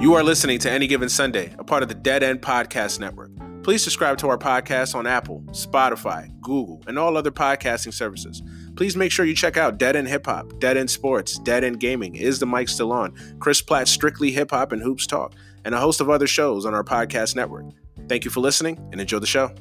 You are listening to Any Given Sunday, a part of the Dead End Podcast Network. Please subscribe to our podcast on Apple, Spotify, Google, and all other podcasting services. Please make sure you check out Dead End Hip Hop, Dead End Sports, Dead End Gaming, Is the Mic Still On, Chris Platt Strictly Hip Hop and Hoops Talk, and a host of other shows on our podcast network. Thank you for listening and enjoy the show.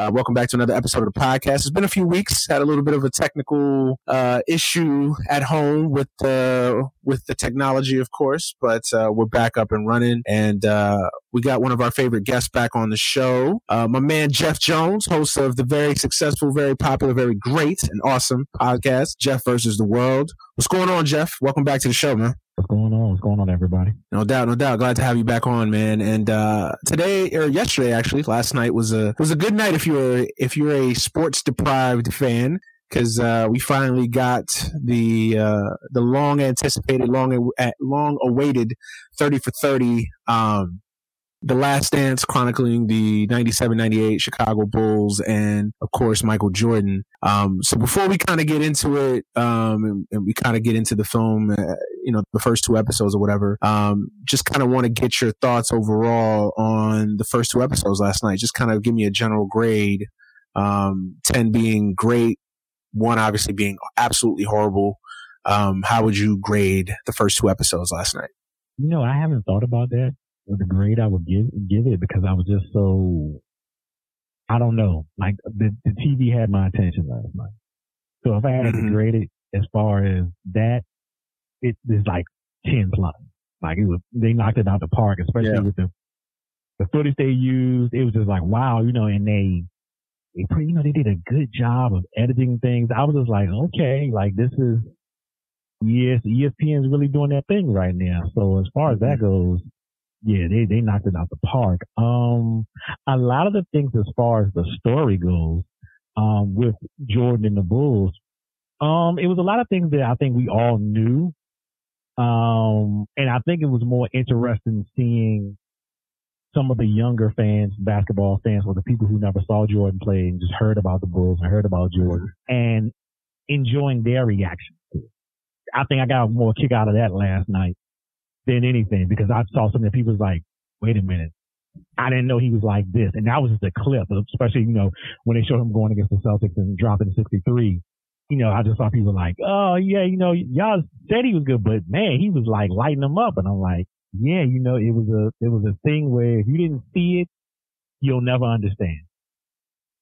Uh, welcome back to another episode of the podcast. It's been a few weeks. Had a little bit of a technical uh, issue at home with the with the technology, of course, but uh, we're back up and running, and uh, we got one of our favorite guests back on the show. Uh, my man Jeff Jones, host of the very successful, very popular, very great, and awesome podcast, Jeff versus the World. What's going on, Jeff? Welcome back to the show, man. What's going on? What's going on, everybody? No doubt, no doubt. Glad to have you back on, man. And uh, today or yesterday, actually, last night was a was a good night if you're if you're a sports deprived fan because uh, we finally got the uh, the long anticipated, long long awaited thirty for thirty. Um, the Last Dance chronicling the 97 98 Chicago Bulls and, of course, Michael Jordan. Um, so before we kind of get into it, um, and, and, we kind of get into the film, uh, you know, the first two episodes or whatever, um, just kind of want to get your thoughts overall on the first two episodes last night. Just kind of give me a general grade. Um, 10 being great, one obviously being absolutely horrible. Um, how would you grade the first two episodes last night? You know, I haven't thought about that the grade I would give give it because I was just so I don't know. Like the the TV had my attention last night. So if I had mm-hmm. to grade it as far as that, it is like ten plus. Like it was they knocked it out the park, especially yeah. with the the footage they used. It was just like wow, you know, and they they pretty, you know they did a good job of editing things. I was just like, okay, like this is yes, ESPN is really doing that thing right now. So as far as that mm-hmm. goes, yeah, they, they knocked it out the park. Um, a lot of the things as far as the story goes, um, with Jordan and the Bulls, um, it was a lot of things that I think we all knew. Um, and I think it was more interesting seeing some of the younger fans, basketball fans, or the people who never saw Jordan play and just heard about the Bulls and heard about Jordan and enjoying their reaction. I think I got more kick out of that last night than anything because I saw something the people was like, wait a minute. I didn't know he was like this. And that was just a clip, especially, you know, when they showed him going against the Celtics and dropping 63. You know, I just saw people like, oh yeah, you know, y'all said he was good, but man, he was like lighting them up. And I'm like, yeah, you know, it was a, it was a thing where if you didn't see it, you'll never understand.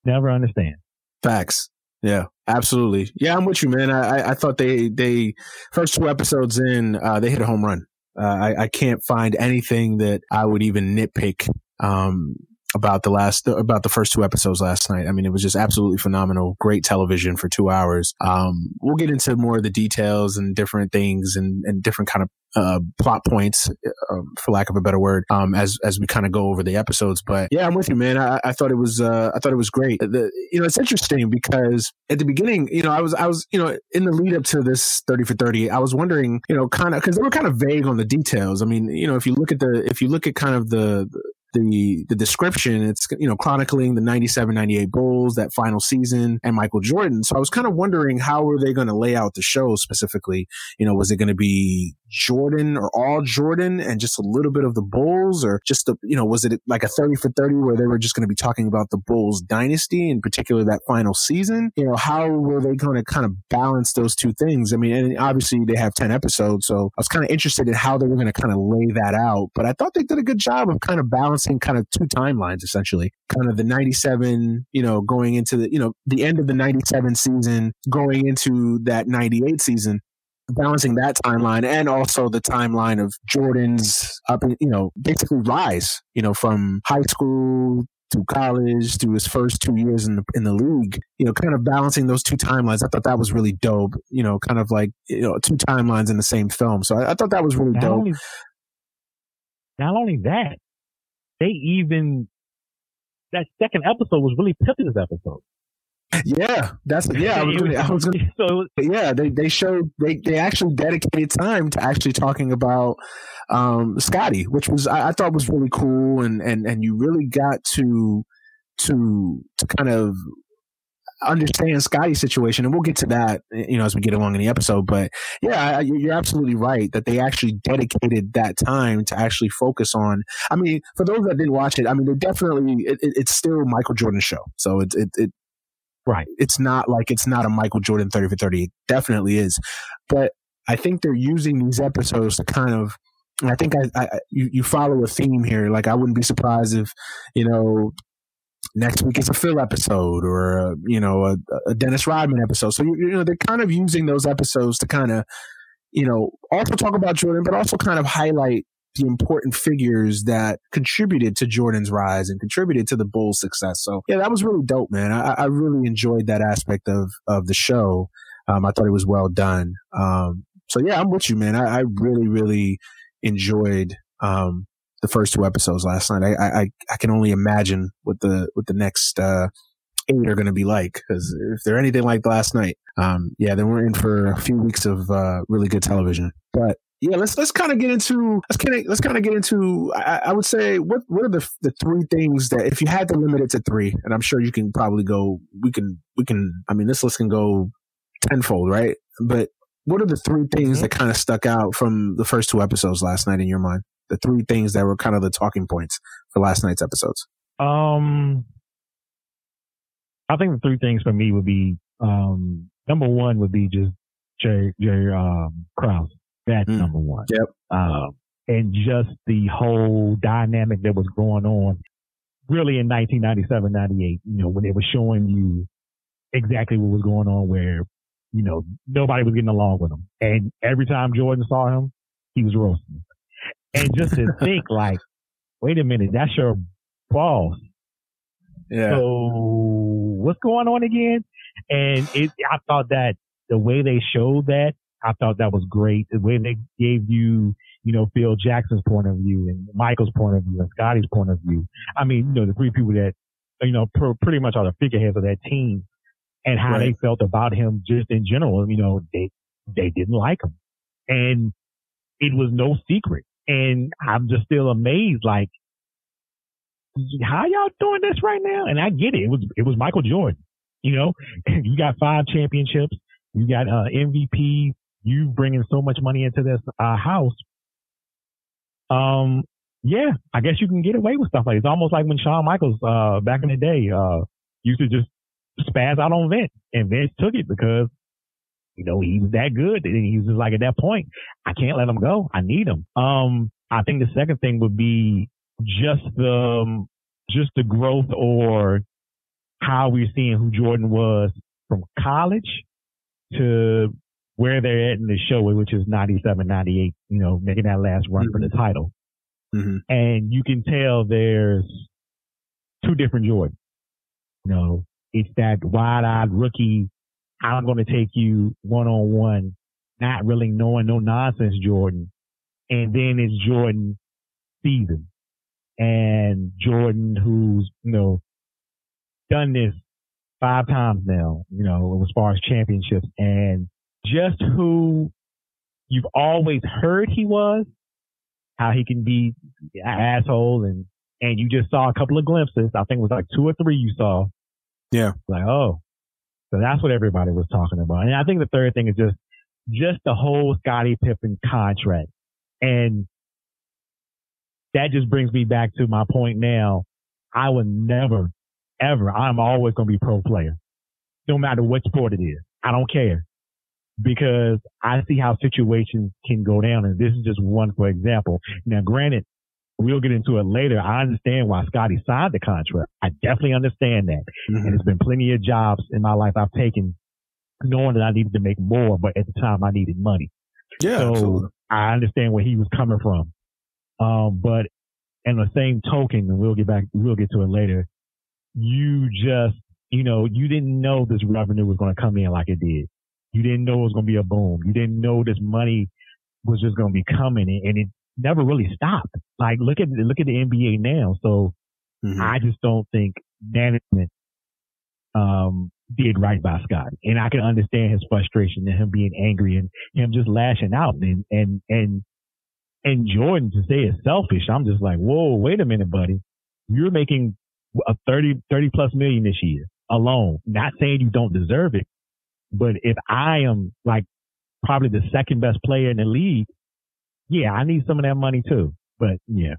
Never understand. Facts. Yeah, absolutely. Yeah, I'm with you, man. I, I thought they, they, first two episodes in, uh, they hit a home run. Uh, I, I, can't find anything that I would even nitpick um, about the last about the first two episodes last night. I mean, it was just absolutely phenomenal. Great television for two hours. Um, we'll get into more of the details and different things and, and different kind of uh, plot points, uh, for lack of a better word, um, as as we kind of go over the episodes. But yeah, I'm with you, man. I, I thought it was uh, I thought it was great. The, you know, it's interesting because at the beginning, you know, I was I was you know in the lead up to this 30 for 30, I was wondering, you know, kind of because they were kind of vague on the details. I mean, you know, if you look at the if you look at kind of the the the description, it's you know chronicling the 97, 98 Bulls, that final season, and Michael Jordan. So I was kind of wondering how were they going to lay out the show specifically? You know, was it going to be Jordan or all Jordan and just a little bit of the Bulls, or just the you know was it like a thirty for thirty where they were just going to be talking about the Bulls dynasty, in particular that final season? You know, how were they going to kind of balance those two things? I mean, and obviously they have ten episodes, so I was kind of interested in how they were going to kind of lay that out. But I thought they did a good job of kind of balancing kind of two timelines essentially, kind of the ninety seven, you know, going into the you know the end of the ninety seven season, going into that ninety eight season balancing that timeline and also the timeline of Jordan's up, in, you know, basically rise, you know, from high school to college to his first two years in the in the league, you know, kind of balancing those two timelines. I thought that was really dope. You know, kind of like you know two timelines in the same film. So I, I thought that was really not dope. Only, not only that, they even that second episode was really Pippen's episode. Yeah, that's yeah. I was gonna, I was gonna, so yeah, they they showed they they actually dedicated time to actually talking about um Scottie, which was I, I thought was really cool, and and and you really got to to to kind of understand Scottie's situation, and we'll get to that, you know, as we get along in the episode. But yeah, you're absolutely right that they actually dedicated that time to actually focus on. I mean, for those that didn't watch it, I mean, they definitely it, it, it's still Michael Jordan show, so it, it it Right. It's not like it's not a Michael Jordan 30 for 30. It definitely is. But I think they're using these episodes to kind of, I think I, I you, you follow a theme here. Like I wouldn't be surprised if, you know, next week it's a Phil episode or, a, you know, a, a Dennis Rodman episode. So, you, you know, they're kind of using those episodes to kind of, you know, also talk about Jordan, but also kind of highlight the important figures that contributed to Jordan's rise and contributed to the Bulls' success. So yeah, that was really dope, man. I, I really enjoyed that aspect of of the show. Um, I thought it was well done. Um, so yeah, I'm with you, man. I, I really, really enjoyed um, the first two episodes last night. I, I, I can only imagine what the what the next uh, eight are going to be like because if they're anything like last night, um, yeah, then we're in for a few weeks of uh, really good television. But yeah, let's let's kind of get into let's kind of let's kind of get into. I, I, would say what what are the the three things that if you had to limit it to three, and I'm sure you can probably go. We can we can. I mean, this list can go tenfold, right? But what are the three things mm-hmm. that kind of stuck out from the first two episodes last night in your mind? The three things that were kind of the talking points for last night's episodes. Um, I think the three things for me would be um number one would be just Jerry Jerry um Krause that's mm. number one. Yep. Um, and just the whole dynamic that was going on really in 1997, 98, you know, when they were showing you exactly what was going on where, you know, nobody was getting along with him. And every time Jordan saw him, he was roasting. And just to think like, wait a minute, that's your boss. Yeah. So what's going on again? And it, I thought that the way they showed that I thought that was great. The way they gave you, you know, Phil Jackson's point of view and Michael's point of view and Scottie's point of view. I mean, you know, the three people that, you know, pr- pretty much are the figureheads of that team and how right. they felt about him just in general. You know, they, they didn't like him and it was no secret. And I'm just still amazed, like, how y'all doing this right now? And I get it. It was, it was Michael Jordan. You know, you got five championships. You got uh, MVP you bringing so much money into this uh, house, um, yeah, I guess you can get away with stuff like it's almost like when Shawn Michaels uh, back in the day uh, used to just spaz out on Vince, and Vince took it because you know he was that good. And he was just like at that point, I can't let him go. I need him. Um, I think the second thing would be just the um, just the growth or how we're seeing who Jordan was from college to where they're at in the show, which is 97, 98, you know, making that last run mm-hmm. for the mm-hmm. title. Mm-hmm. And you can tell there's two different Jordans. You know, it's that wide eyed rookie. I'm going to take you one on one, not really knowing no nonsense Jordan. And then it's Jordan season and Jordan who's, you know, done this five times now, you know, as far as championships and just who you've always heard he was, how he can be an asshole and and you just saw a couple of glimpses. I think it was like two or three you saw. Yeah. Like, oh, so that's what everybody was talking about. And I think the third thing is just, just the whole Scottie Pippen contract. And that just brings me back to my point now. I would never, ever, I'm always going to be pro player, no matter what sport it is. I don't care because I see how situations can go down. And this is just one, for example. Now, granted, we'll get into it later. I understand why Scottie signed the contract. I definitely understand that. Mm-hmm. And there's been plenty of jobs in my life I've taken knowing that I needed to make more, but at the time I needed money. Yeah. So absolutely. I understand where he was coming from. Um, but in the same token, and we'll get back, we'll get to it later. You just, you know, you didn't know this revenue was going to come in like it did. You didn't know it was going to be a boom. You didn't know this money was just going to be coming and it never really stopped. Like look at, look at the NBA now. So mm-hmm. I just don't think management, um, did right by Scott. And I can understand his frustration and him being angry and him just lashing out and, and, and, and Jordan to say it's selfish. I'm just like, whoa, wait a minute, buddy. You're making a 30, 30 plus million this year alone. Not saying you don't deserve it, but if I am like probably the second best player in the league, yeah, I need some of that money too. But yeah,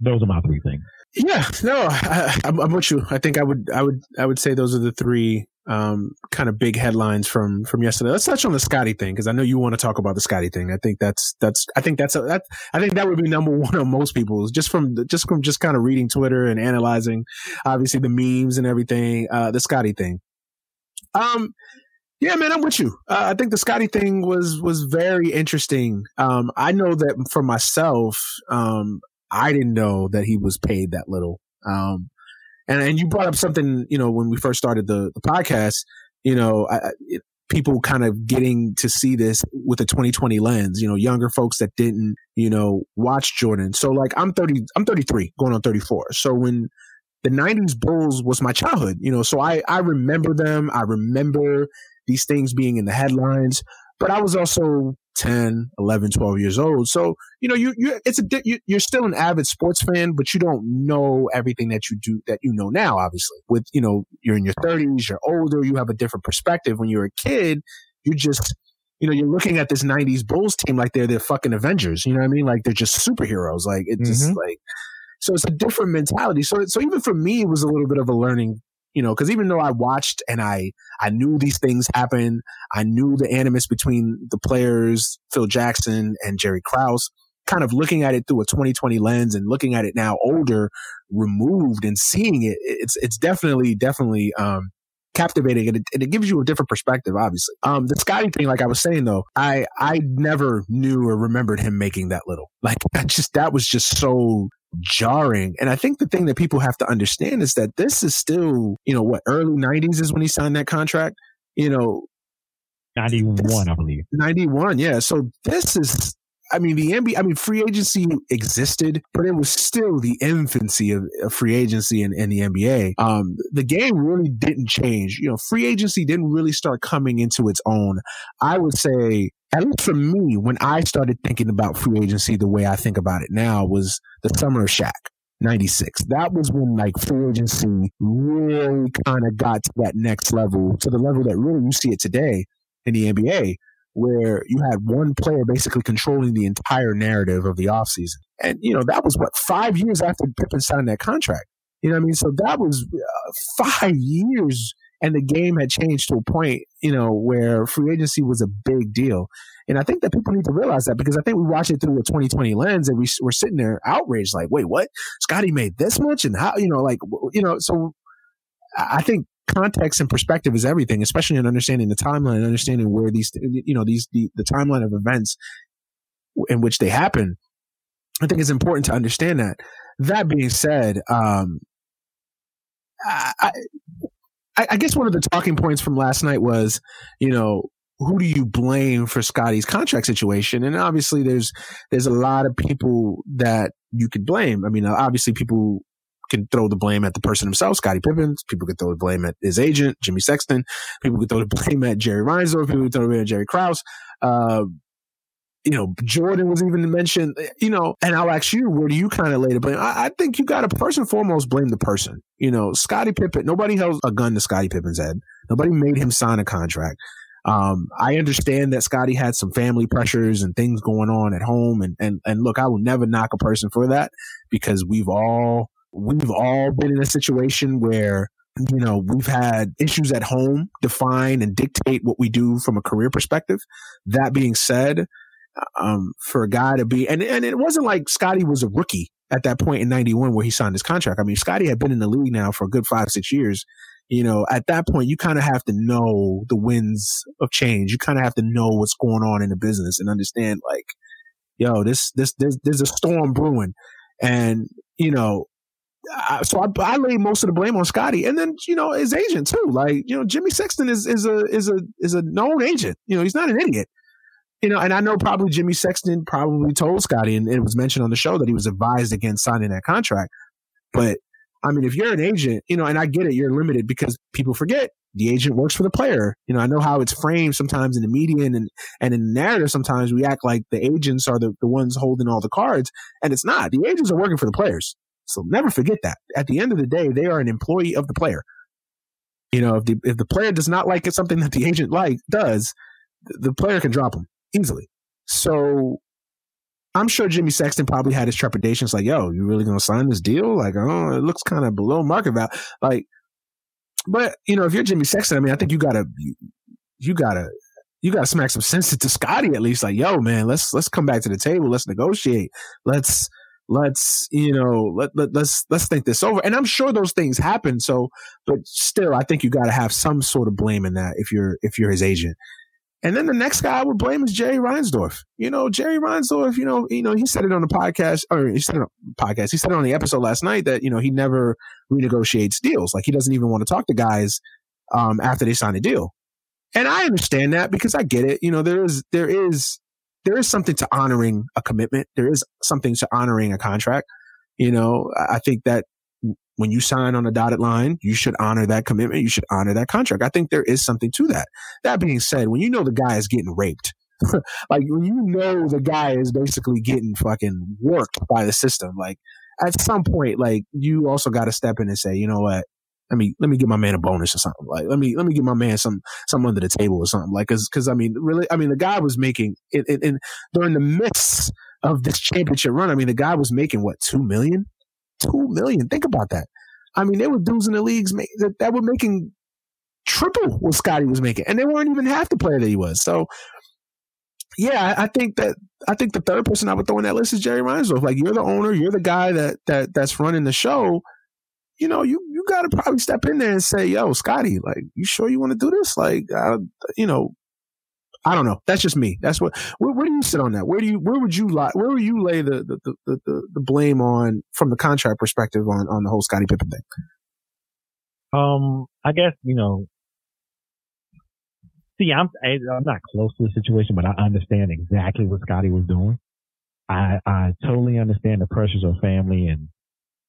those are my three things. Yeah, no, I, am with you. I think I would, I would, I would say those are the three um, kind of big headlines from from yesterday. Let's touch on the Scottie thing because I know you want to talk about the Scottie thing. I think that's that's I think that's a, that I think that would be number one on most people's just from just from just kind of reading Twitter and analyzing, obviously the memes and everything. Uh, the Scottie thing. Um, yeah, man, I'm with you. Uh, I think the Scottie thing was was very interesting. Um, I know that for myself, um, I didn't know that he was paid that little. Um, and and you brought up something, you know, when we first started the, the podcast, you know, I, it, people kind of getting to see this with a 2020 lens, you know, younger folks that didn't, you know, watch Jordan. So like I'm 30, I'm 33 going on 34. So when the 90s Bulls was my childhood, you know, so I, I remember them. I remember these things being in the headlines, but I was also 10, 11, 12 years old. So, you know, you, you, it's a, you, you're still an avid sports fan, but you don't know everything that you do, that you know now, obviously. With, you know, you're in your 30s, you're older, you have a different perspective. When you're a kid, you just, you know, you're looking at this 90s Bulls team like they're the fucking Avengers. You know what I mean? Like they're just superheroes. Like it's mm-hmm. just like, so it's a different mentality. So, so even for me, it was a little bit of a learning you know, because even though I watched and I I knew these things happen, I knew the animus between the players, Phil Jackson and Jerry Krause. Kind of looking at it through a 2020 lens and looking at it now older, removed and seeing it, it's it's definitely definitely um, captivating and it, and it, gives you a different perspective obviously um the scottie thing like i was saying though i i never knew or remembered him making that little like that just that was just so jarring. And I think the thing that people have to understand is that this is still, you know, what early 90s is when he signed that contract. You know, 91, I believe. 91, yeah. So this is I mean, the NBA, I mean, free agency existed, but it was still the infancy of, of free agency in, in, the NBA. Um, the game really didn't change. You know, free agency didn't really start coming into its own. I would say, at least for me, when I started thinking about free agency the way I think about it now was the summer of Shaq. 96. That was when like free agency really kind of got to that next level, to the level that really you see it today in the NBA where you had one player basically controlling the entire narrative of the offseason. And, you know, that was what, five years after Pippen signed that contract. You know I mean? So that was uh, five years and the game had changed to a point, you know, where free agency was a big deal. And I think that people need to realize that because I think we watch it through a 2020 lens and we, we're sitting there outraged, like, wait, what? Scottie made this much? And how, you know, like, you know, so I think context and perspective is everything, especially in understanding the timeline and understanding where these, you know, these, the, the timeline of events in which they happen. I think it's important to understand that. That being said, um, I, I, I guess one of the talking points from last night was, you know, who do you blame for Scottie's contract situation? And obviously, there's there's a lot of people that you could blame. I mean, obviously, people can throw the blame at the person himself, Scottie Pippen. People could throw the blame at his agent, Jimmy Sexton. People could throw the blame at Jerry Reinsdorf. People could throw the blame at Jerry Krause. Uh, you know, Jordan was even mentioned, you know, and I'll ask you, where do you kind of lay the blame? I, I think you got to first and foremost blame the person. You know, Scottie Pippen, nobody held a gun to Scottie Pippen's head. Nobody made him sign a contract. Um, I understand that Scottie had some family pressures and things going on at home. And, and, and look, I will never knock a person for that because we've all, we've all been in a situation where you know, we've had issues at home define and dictate what we do from a career perspective. That being said, um, for a guy to be, and, and it wasn't like Scottie was a rookie at that point in 91 where he signed his contract. I mean, Scottie had been in the league now for a good five, six years. You know, at that point, you kind of have to know the winds of change. You kind of have to know what's going on in the business and understand like, yo, this, this, there's, there's a storm brewing. And, you know, so I, I lay most of the blame on Scottie, and then you know his agent too. Like you know, Jimmy Sexton is is a is a is a known agent. You know, he's not an idiot you know, and I know probably Jimmy Sexton probably told Scottie, and it was mentioned on the show that he was advised against signing that contract. But I mean, if you're an agent, you know, and I get it, you're limited because people forget the agent works for the player. You know, I know how it's framed sometimes in the media and and in the narrative. Sometimes we act like the agents are the, the ones holding all the cards, and it's not. The agents are working for the players. So never forget that. At the end of the day, they are an employee of the player. You know, if the if the player does not like it, something that the agent like does, the player can drop them easily. So I'm sure Jimmy Sexton probably had his trepidations like, yo, you really gonna sign this deal? Like, oh, it looks kind of below market value. Like, but you know, if you're Jimmy Sexton, I mean, I think you gotta, you, you gotta, you gotta smack some sense into Scottie at least. Like, yo, man, let's let's come back to the table. Let's negotiate. Let's let's you know let, let let's let's think this over. And I'm sure those things happen. So, but still, I think you got to have some sort of blame in that if you're if you're his agent. And then the next guy I would blame is Jerry Reinsdorf. You know, Jerry Reinsdorf, you know, you know, he said it on the podcast or he said it on podcast. He said it on the episode last night that, you know, he never renegotiates deals. Like he doesn't even want to talk to guys um, after they sign a deal. And I understand that because I get it. You know, there is there is there is something to honoring a commitment. There is something to honoring a contract. You know, I think that when you sign on a dotted line, you should honor that commitment. You should honor that contract. I think there is something to that. That being said, when you know the guy is getting raped, like when you know the guy is basically getting fucking worked by the system, like at some point, like you also got to step in and say, you know what? Let me let me give my man a bonus or something. Like let me let me give my man some some under the table or something. Like because because I mean really I mean the guy was making it, it, it during the midst of this championship run. I mean the guy was making what two million two million. Think about that. I mean, there were dudes in the leagues make, that, that were making triple what Scottie was making, and they weren't even half the player that he was. So, yeah, I, think that I think the third person I would throw in that list is Jerry Reinsdorf. Like, you're the owner, you're the guy that that that's running the show. You know, you got to probably step in there and say, "Yo, Scottie, like, you sure you want to do this? Like, uh, you know, I don't know. That's just me. That's what. Where, where, do you sit on that? Where do you? Where would you lie? Where would you lay the the, the the, the blame on from the contract perspective on on the whole Scottie Pippen thing? Um, I guess you know. See, I'm I'm not close to the situation, but I understand exactly what Scottie was doing. I I totally understand the pressures of family and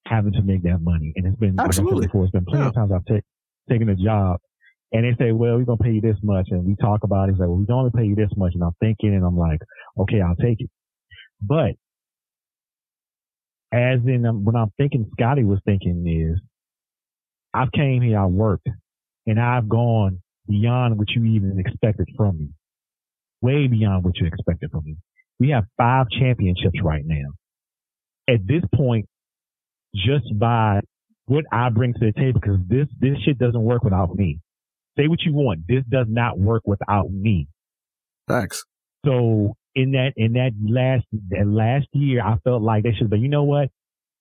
having to make that money, and it's been absolutely before. It's been plenty yeah. of times I've taken taken a job and they say, well, we're going to pay you this much. And we talk about it. It's like, well, we can only pay you this much. And I'm thinking, and I'm like, okay, I'll take it. But as in, um, when I'm thinking, Scottie was thinking is, I've came here, I worked, and I've gone beyond what you even expected from me. Way beyond what you expected from me. We have five championships right now. At this point, just by what I bring to the table, because this, this shit doesn't work without me. Say what you want. This does not work without me. Thanks. So in that in that last that last year, I felt like they should. But you know what?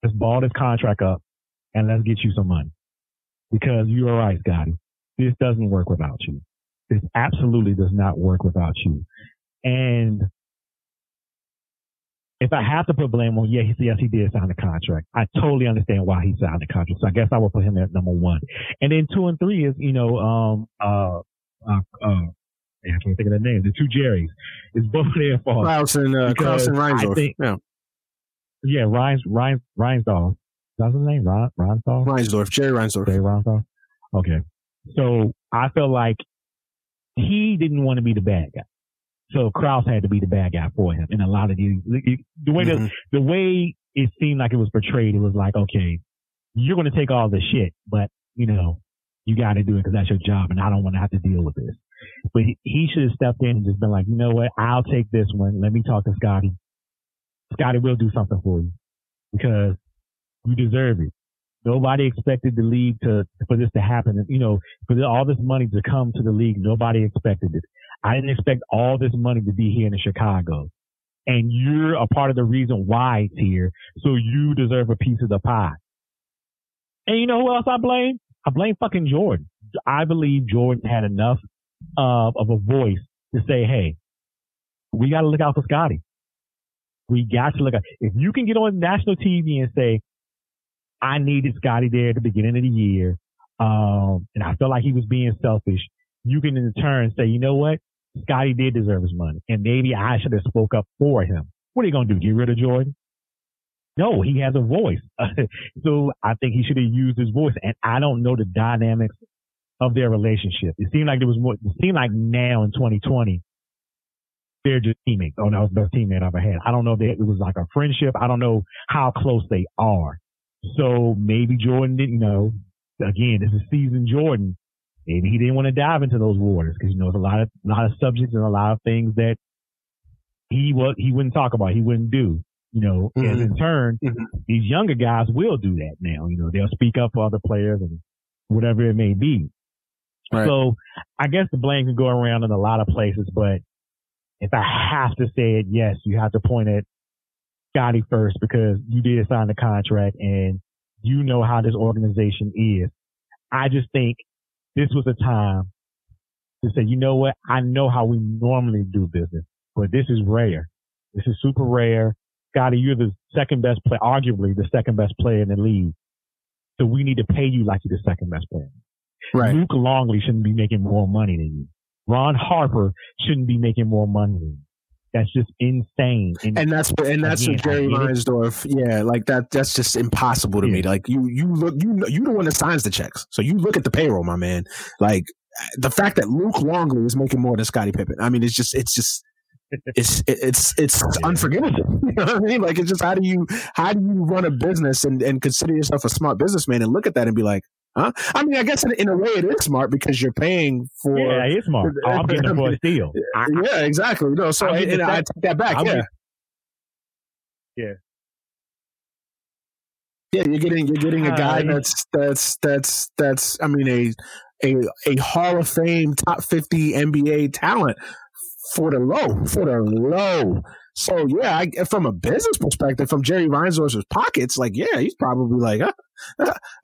Let's ball this contract up and let's get you some money because you are right, Scottie. This doesn't work without you. This absolutely does not work without you. And if I have to put blame on, yeah, yes, he did sign the contract. I totally understand why he signed the contract. So I guess I will put him at number one. And then two and three is, you know, um, uh, uh, uh, I can't think of the name. The two Jerrys. It's both their fault. Klaus and, uh, Klaus and Reinsdorf. Think, yeah. Yeah, Reins, Reins, Reinsdorf. That's his name, Rein, Reinsdorf? Reinsdorf, Jerry Reinsdorf. Jerry Reinsdorf. Okay. So I felt like he didn't want to be the bad guy. So Krause had to be the bad guy for him. And a lot of these, the way Mhm. the, the way it seemed like it was portrayed, it was like, okay, you're going to take all the shit, but you know, you got to do it because that's your job, and I don't want to have to deal with this. But he, he should have stepped in and just been like, you know what, I'll take this one. Let me talk to Scottie. Scottie will do something for you because you deserve it. Nobody expected the league to for this to happen. You know, for all this money to come to the league, nobody expected it. I didn't expect all this money to be here in Chicago. And you're a part of the reason why it's here. So you deserve a piece of the pie. And you know who else I blame? I blame fucking Jordan. I believe Jordan had enough uh, of a voice to say, hey, we got to look out for Scottie. We got to look out. If you can get on national TV and say, I needed Scottie there at the beginning of the year, um, and I felt like he was being selfish, you can in turn say, you know what? Scottie did deserve his money, and maybe I should have spoke up for him. What are you going to do? Get rid of Jordan? No, he has a voice. so I think he should have used his voice. And I don't know the dynamics of their relationship. It seemed like there was more, it seemed like now in 2020, they're just teammates. Oh, that was the best teammate I've ever had. I don't know if it was like a friendship. I don't know how close they are. So maybe Jordan didn't know. Again, this is season Jordan. Maybe he didn't want to dive into those waters because, you know, there's a lot of, a lot of subjects and a lot of things that he was, he wouldn't talk about. He wouldn't do you know, and Mhm. in turn, Mhm. these younger guys will do that now. You know, they'll speak up for other players and whatever it may be. Right. So I guess the blame can go around in a lot of places, but if I have to say it, yes, you have to point at Scottie first because you did sign the contract and you know how this organization is. I just think this was a time to say, you know what? I know how we normally do business, but this is rare. This is super rare. Scottie, you're the second best player, arguably the second best player in the league. So we need to pay you like you're the second best player. Right. Luke Longley shouldn't be making more money than you. Ron Harper shouldn't be making more money than you. That's just insane. and that's what and that's Again, what Jerry. Reinsdorf. Yeah, like that. That's just impossible to me. Like you, you look, you know, you the one that signs the checks, so you look at the payroll, my man. Like the fact that Luke Longley is making more than Scottie Pippen. I mean, it's just, it's just. It's it's it's unforgivable. You know what I mean? Like it's just how do you how do you run a business and, and consider yourself a smart businessman and look at that and be like, huh? I mean, I guess in, in a way it is smart because you're paying for yeah, it's smart. Oh, I'm getting it for a steal. Yeah, exactly. No, so and, and I take that back. I'm yeah. Yeah. Yeah, you're getting you're getting a Uh, guy yeah. that's that's that's that's I mean a a a Hall of Fame top 50 NBA talent for the low, for the low. So yeah, I, from a business perspective, from Jerry Reinsdorf's pockets, like yeah, he's probably like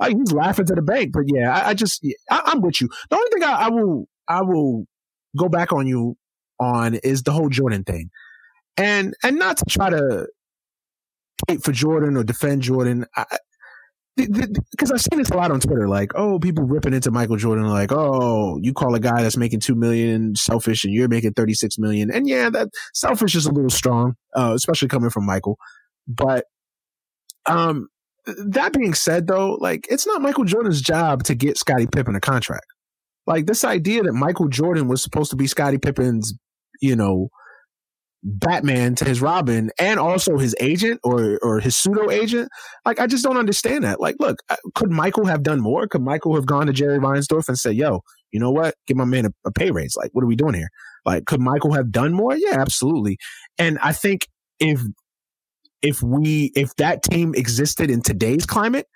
he's laughing to the bank. But yeah, I, I just I, I'm with you. The only thing I, I will I will go back on you on is the whole Jordan thing, and and not to try to hate for Jordan or defend Jordan. I, because I've seen this a lot on Twitter, like, oh, people ripping into Michael Jordan, like, oh, you call a guy that's making two million selfish, and you're making thirty six million, and yeah, that selfish is a little strong, uh, especially coming from Michael. But, um, that being said, though, like, it's not Michael Jordan's job to get Scottie Pippen a contract. Like this idea that Michael Jordan was supposed to be Scottie Pippen's, you know, Batman to his Robin and also his agent or or his pseudo agent. Like I just don't understand that. Like, look, uh, could Michael have done more? Could Michael have gone to Jerry Reinsdorf and said, "Yo, you know what? Give my man a, a pay raise. Like, what are we doing here?" Like, could Michael have done more? Yeah, absolutely. And I think if if we if that team existed in today's climate,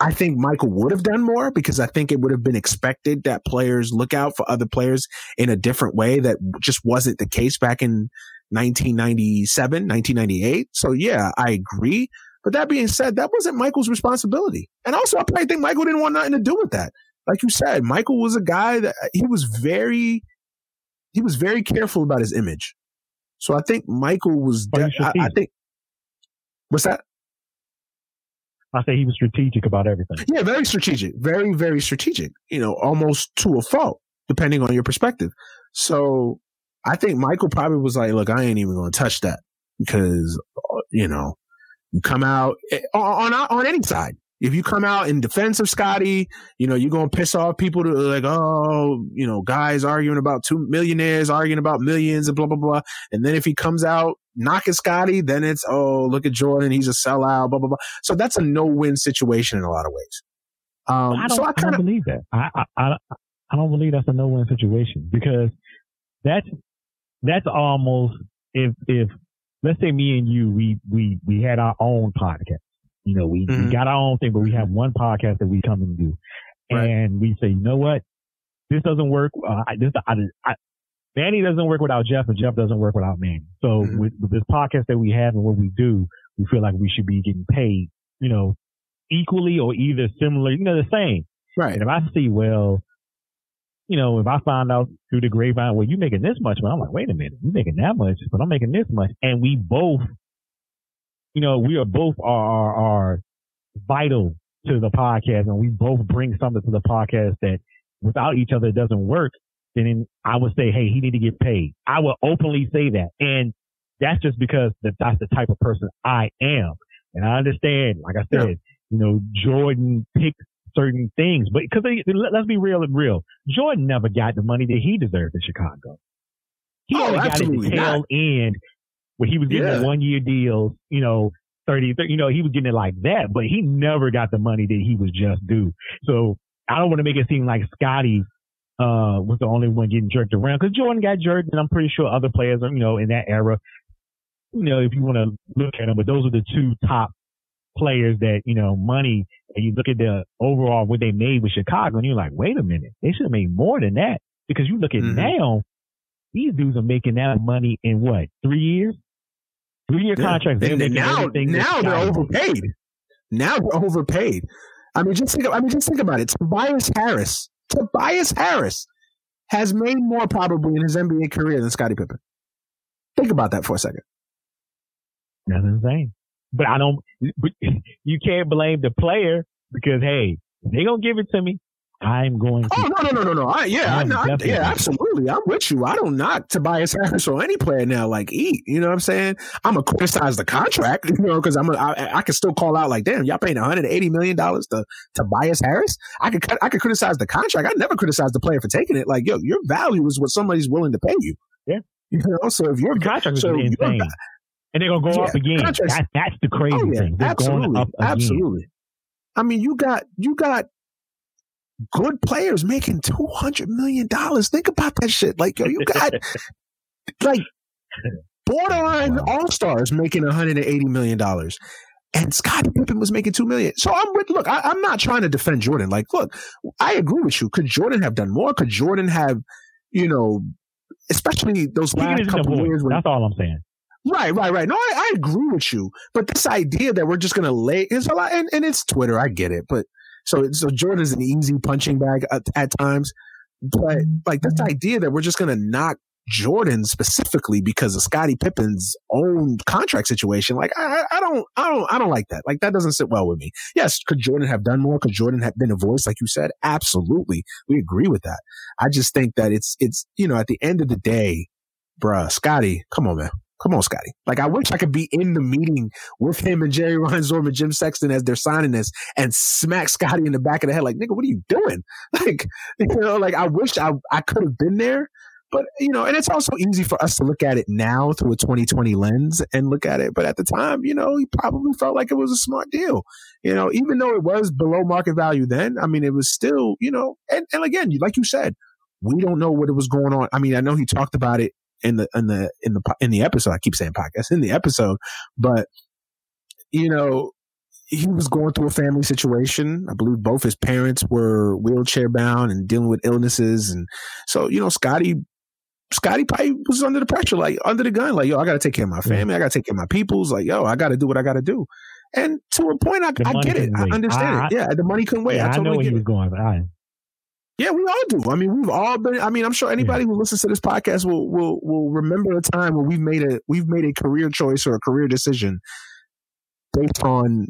I think Michael would have done more because I think it would have been expected that players look out for other players in a different way that just wasn't the case back in 1997, 1998. So yeah, I agree. But that being said, that wasn't Michael's responsibility. And also, I probably think Michael didn't want nothing to do with that. Like you said, Michael was a guy that uh, he was very, he was very careful about his image. So I think Michael was, de- I, I think, what's that? I say he was strategic about everything. Yeah, very strategic. Very, very strategic. You know, almost to a fault, depending on your perspective. So I think Michael probably was like, look, I ain't even going to touch that because, you know, you come out eh, on, on, on any side. If you come out in defense of Scottie, you know, you're going to piss off people to like, oh, you know, guys arguing about two millionaires, arguing about millions and blah, blah, blah. And then if he comes out knocking Scottie, then it's, oh, look at Jordan. He's a sellout, blah, blah, blah. So that's a no win situation in a lot of ways. Um, I don't, so I I don't believe that. I, I, I, I don't believe that's a no win situation because that's, that's almost if, if, let's say me and you, we, we, we had our own podcast. You know, we, Mhm. we got our own thing, but we have one podcast that we come and do. Right. And we say, you know what? This doesn't work. Uh, I, this, I, I, Manny doesn't work without Jeff and Jeff doesn't work without Manny. So Mhm. with, with this podcast that we have and what we do, we feel like we should be getting paid, you know, equally or either similar, you know, the same. right. And if I see, well, you know, if I find out through the grapevine, well, you making this much, but I'm like, wait a minute, you making that much, but I'm making this much, and we both, you know, we are both are are, are vital to the podcast, and we both bring something to the podcast that without each other it doesn't work. Then I would say, hey, he need to get paid. I would openly say that, and that's just because that that's the type of person I am, and I understand. Like I said, Yeah. you know, Jordan picked certain things, but because let's be real and real, Jordan never got the money that he deserved in Chicago. He Oh, only got it at the tail end where he was getting Yeah. a one year deals, you know, 30, 30, you know, he was getting it like that, but he never got the money that he was just due. So I don't want to make it seem like Scottie uh, was the only one getting jerked around because Jordan got jerked, and I'm pretty sure other players, you know, in that era, you know, if you want to look at them, but those are the two top players that, you know, money, and you look at the overall what they made with Chicago, and you're like, wait a minute, they should have made more than that because you look at Mhm. now, these dudes are making that money in what three years, three year Yeah. contracts. They're And now, now they're overpaid. Now they're overpaid. I mean, just think. I mean, just think about it. Tobias Harris, Tobias Harris, has made more probably in his NBA career than Scottie Pippen. Think about that for a second. That's insane. But I don't. But you can't blame the player because hey, they gonna give it to me. I'm going to. Oh no, no, no, no, no. I, yeah, I, I- yeah, absolutely. I'm with you. I don't knock Tobias Harris or any player now. Like eat, you know what I'm saying? I'm gonna criticize the contract, you know, because I'm a, I, I can still call out like, damn, y'all paying 180 million dollars to Tobias Harris. I could cut- I could criticize the contract. I never criticize the player for taking it. Like, yo, your value is what somebody's willing to pay you. Yeah. You know, so if you're contract is so you're- insane, and they're gonna go Yeah, up again. That, that's the oh, crazy Oh yeah, thing. They're absolutely, going up again. absolutely. I mean, you got you got good players making two hundred million dollars. Think about that shit. Like, yo, you got like borderline all stars making one hundred and eighty million dollars. And Scottie Pippen was making two million. So I'm with look, I, I'm not trying to defend Jordan. Like, look, I agree with you. Could Jordan have done more? Could Jordan have, you know, especially those last couple years when That's all I'm saying. Right, right, right. No, I, I agree with you. But this idea that we're just gonna lay is a lot, and, and it's Twitter. I get it, but so so Jordan's an easy punching bag at, at times. But like this idea that we're just gonna knock Jordan specifically because of Scottie Pippen's own contract situation, like I- I don't, I don't, I don't like that. Like that doesn't sit well with me. Yes, could Jordan have done more? Could Jordan have been a voice, like you said? Absolutely, we agree with that. I just think that it's, it's, you know, at the end of the day, bruh, Scottie, come on, man. Come on, Scottie. Like, I wish I could be in the meeting with him and Jerry Reinsdorf and Jim Sexton as they're signing this and smack Scottie in the back of the head, like, nigga, what are you doing? Like, you know, like, I wish I, I could have been there. But, you know, and it's also easy for us to look at it now through a 2020 lens and look at it. But at the time, you know, he probably felt like it was a smart deal. You know, even though it was below market value then, I mean, it was still, you know, and, and again, like you said, we don't know what it was going on. I mean, I know he talked about it in the in the in the in the episode. I keep saying podcast in the episode, but you know, he was going through a family situation. I believe both his parents were wheelchair bound and dealing with illnesses, and so you know, Scottie. Scottie probably was under the pressure, like under the gun, like, yo, I got to take care of my family. I got to take care of my peoples. Like, yo, I got to do what I got to do. And to a point, I, I get it. couldn't I understand I- it. Yeah, the money couldn't wait. yeah, I I, know totally where get he was going. I, Yeah, we all do. I mean, we've all been. I mean, I'm sure anybody who listens to this podcast will will will remember a time where we've made a we've made a career choice or a career decision based on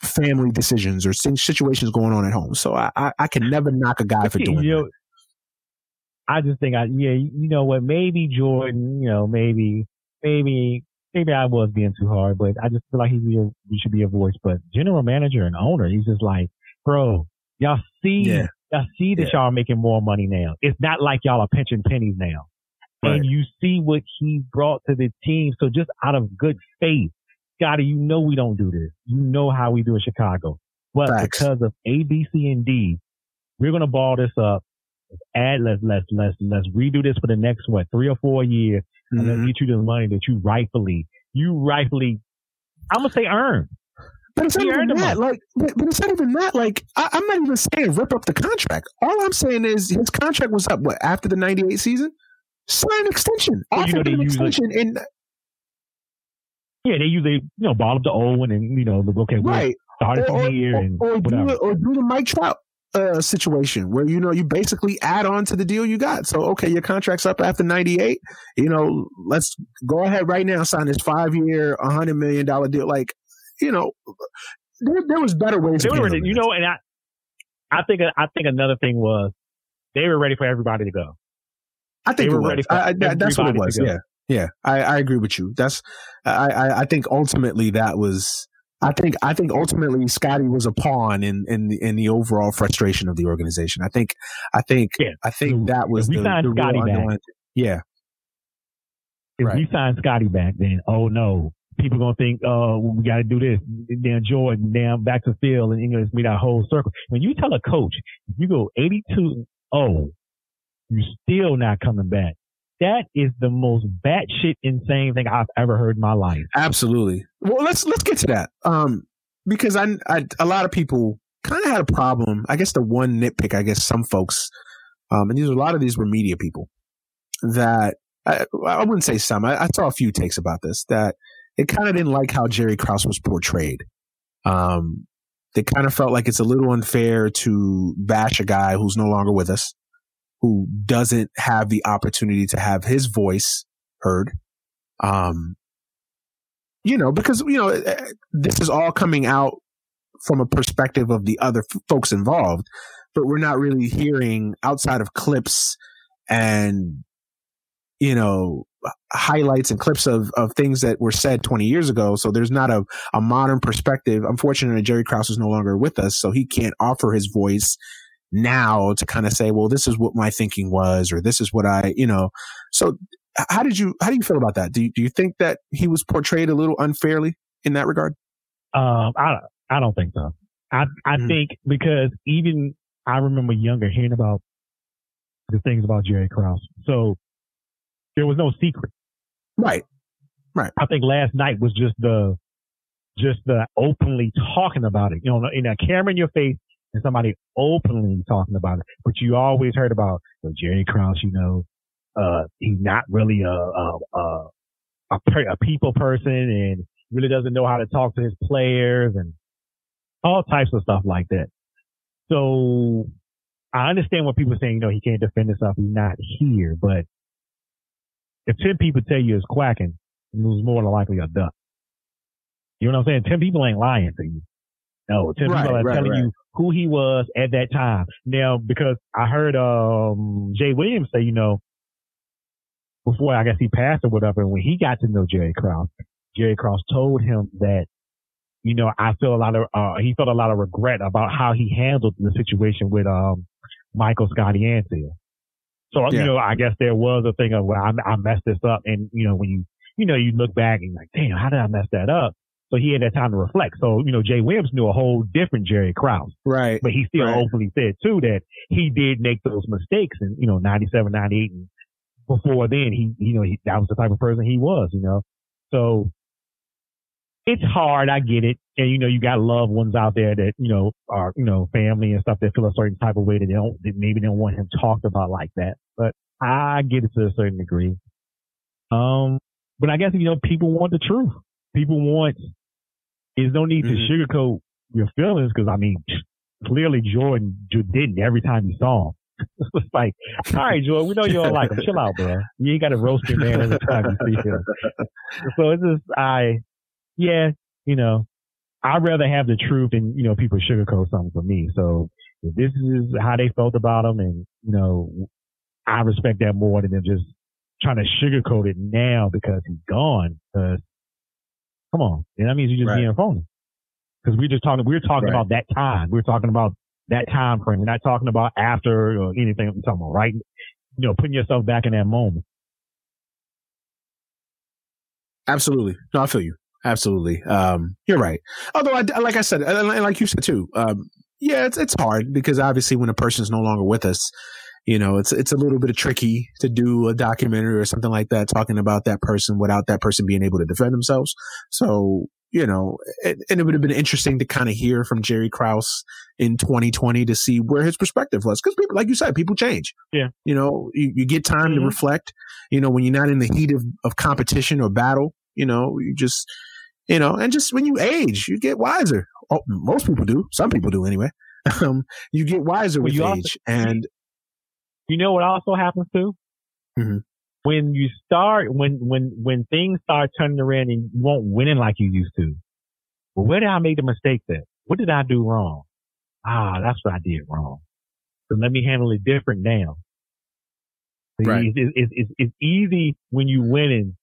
family decisions or situations going on at home. So I I, I can never knock a guy for doing you know, that. I just think I yeah, you know what? Maybe Jordan, you know, maybe maybe maybe I was being too hard, but I just feel like he, he should be a voice. But general manager and owner, he's just like, bro, y'all see, Yeah. Y'all see that Yeah. y'all are making more money now. It's not like y'all are pinching pennies now. Right. And you see what he brought to the team. So just out of good faith, Scottie, you know we don't do this. You know how we do in Chicago. But Facts. because of A, B, C, and D, we're gonna ball this up. Let's add let's let's let's let's redo this for the next what three or four years and let's Mhm. get you the money that you rightfully you rightfully I'm gonna say earn. But it's not even that. money. Like, but, but it's not even that. Like, I, I'm not even saying rip up the contract. All I'm saying is his contract was up. What after the '98 season? Sign an extension. Well, you know, they an extension. And Yeah, they usually you know ball up old one and you know the okay we'll right, start it or, from here or, and or, do it, or do the Mike Trout uh, situation where you know you basically add on to the deal you got. So okay, your contract's up after '98. You know, let's go ahead right now sign this five year, hundred million dollar deal. Like, you know, there, there was better ways. They of were, you know, and I I think I think another thing was they were ready for everybody to go. I think They were ready for I, I, that's what it was. Yeah, yeah. I, I agree with you. That's. I, I, I think ultimately that was. I think. I think ultimately Scottie was a pawn in in the in the overall frustration of the organization. I think. I think. Yeah. I think that was we the, signed the Scottie back. Yeah. If Right. we sign Scottie back, then oh no, people gonna think, oh, we got to do this. Then Jordan, down back to Phil and English, meet that whole circle. When you tell a coach, if you go 82 0, you're still not coming back. That is the most batshit insane thing I've ever heard in my life. Absolutely. Well, let's let's get to that. Um, because I, I a lot of people kind of had a problem. I guess the one nitpick, I guess some folks, um, and these a lot of these were media people that I, I wouldn't say some. I, I saw a few takes about this that they kind of didn't like how Jerry Krause was portrayed. Um, they kind of felt like it's a little unfair to bash a guy who's no longer with us, who doesn't have the opportunity to have his voice heard. Um, you know, because, you know, eh, this is all coming out from a perspective of the other f- folks involved, but we're not really hearing outside of clips and, you know, highlights and clips of, of things that were said 20 years ago. So there's not a, a modern perspective. Unfortunately, Jerry Krause is no longer with us, so he can't offer his voice now to kind of say, well, this is what my thinking was, or this is what I, you know. So how did you, how do you feel about that? Do you, do you think that he was portrayed a little unfairly in that regard? Um, I I don't think so. I I Mhm. think because even I remember younger hearing about the things about Jerry Krause. So there was no secret. Right. Right. I think last night was just the just the openly talking about it. You know, in a camera in your face and somebody openly talking about it. But you always heard about Jerry Krause. You know, uh, he's not really a a a, a, a people person and really doesn't know how to talk to his players and all types of stuff like that. So I understand what people are saying. You know, he can't defend himself. He's not here. But if ten people tell you it's quacking, it was more than likely a duck. You know what I'm saying? Ten people ain't lying to you. No, ten Right, people are right, telling right. you who he was at that time. Now, because I heard um Jay Williams say, you know, before I guess he passed or whatever, and when he got to know Jerry Krause, Jerry Krause told him that, you know, I feel a lot of uh he felt a lot of regret about how he handled the situation with um Michael Scottie and Phil. So Yeah. you know, I guess there was a thing of well, I, I messed this up, and you know, when you you know you look back and you're like, damn, how did I mess that up? So he had that time to reflect. So you know, Jay Williams knew a whole different Jerry Krause, Right. but he still Right. openly said too that he did make those mistakes in you know 97, 98, and before then he you know he, that was the type of person he was, you know. So it's hard, I get it, and you know you got loved ones out there that you know are you know family and stuff that feel a certain type of way that they don't that maybe they don't want him talked about like that. But I get it to a certain degree. Um, but I guess you know people want the truth. People want. There's no need Mhm. to sugarcoat your feelings because I mean, clearly Jordan didn't every time you saw him. it's like, all right, Jordan, we know you don't like him. Chill out, bro. You ain't got to roast your man every time you see him. So it's just, I, yeah, you know, I'd rather have the truth and, you know, people sugarcoat something for me. So if this is how they felt about him and, you know, I respect that more than them just trying to sugarcoat it now because he's gone. Because Come on. And that means you're just Right. being phony. Because we're just talking, we're talking Right. about that time. We're talking about that time frame. We're not talking about after or anything. We're talking about right, you know, putting yourself back in that moment. Absolutely. No, I feel you. Absolutely. Um, you're right. Although, I, like I said, and like you said too, um, yeah, it's it's hard because obviously when a person's no longer with us, you know, it's it's a little bit of tricky to do a documentary or something like that talking about that person without that person being able to defend themselves. So, you know, it, and it would have been interesting to kind of hear from Jerry Krause in 2020 to see where his perspective was. Because people, like you said, people change. Yeah. You know, you, you get time to Mhm. reflect. You know, when you're not in the heat of, of competition or battle, you know, you just, you know, and just when you age, you get wiser. Oh, most people do. Some people do anyway. Um, you get wiser Well, with you also- age. and You know what also happens too? Mhm. When you start, when, when, when things start turning around and you won't winning like you used to. Well, where did I make the mistake at? What did I do wrong? Ah, that's what I did wrong. So let me handle it different now. Right. It's, it's, it's, it's easy when you winning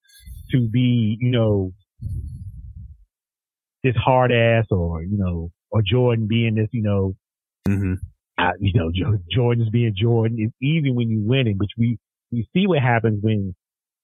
to be, you know, this hard ass or, you know, or Jordan being this, you know, Mhm. uh, you know, Jo- Jordan's being Jordan. It's easy when you're winning, but we, we see what happens when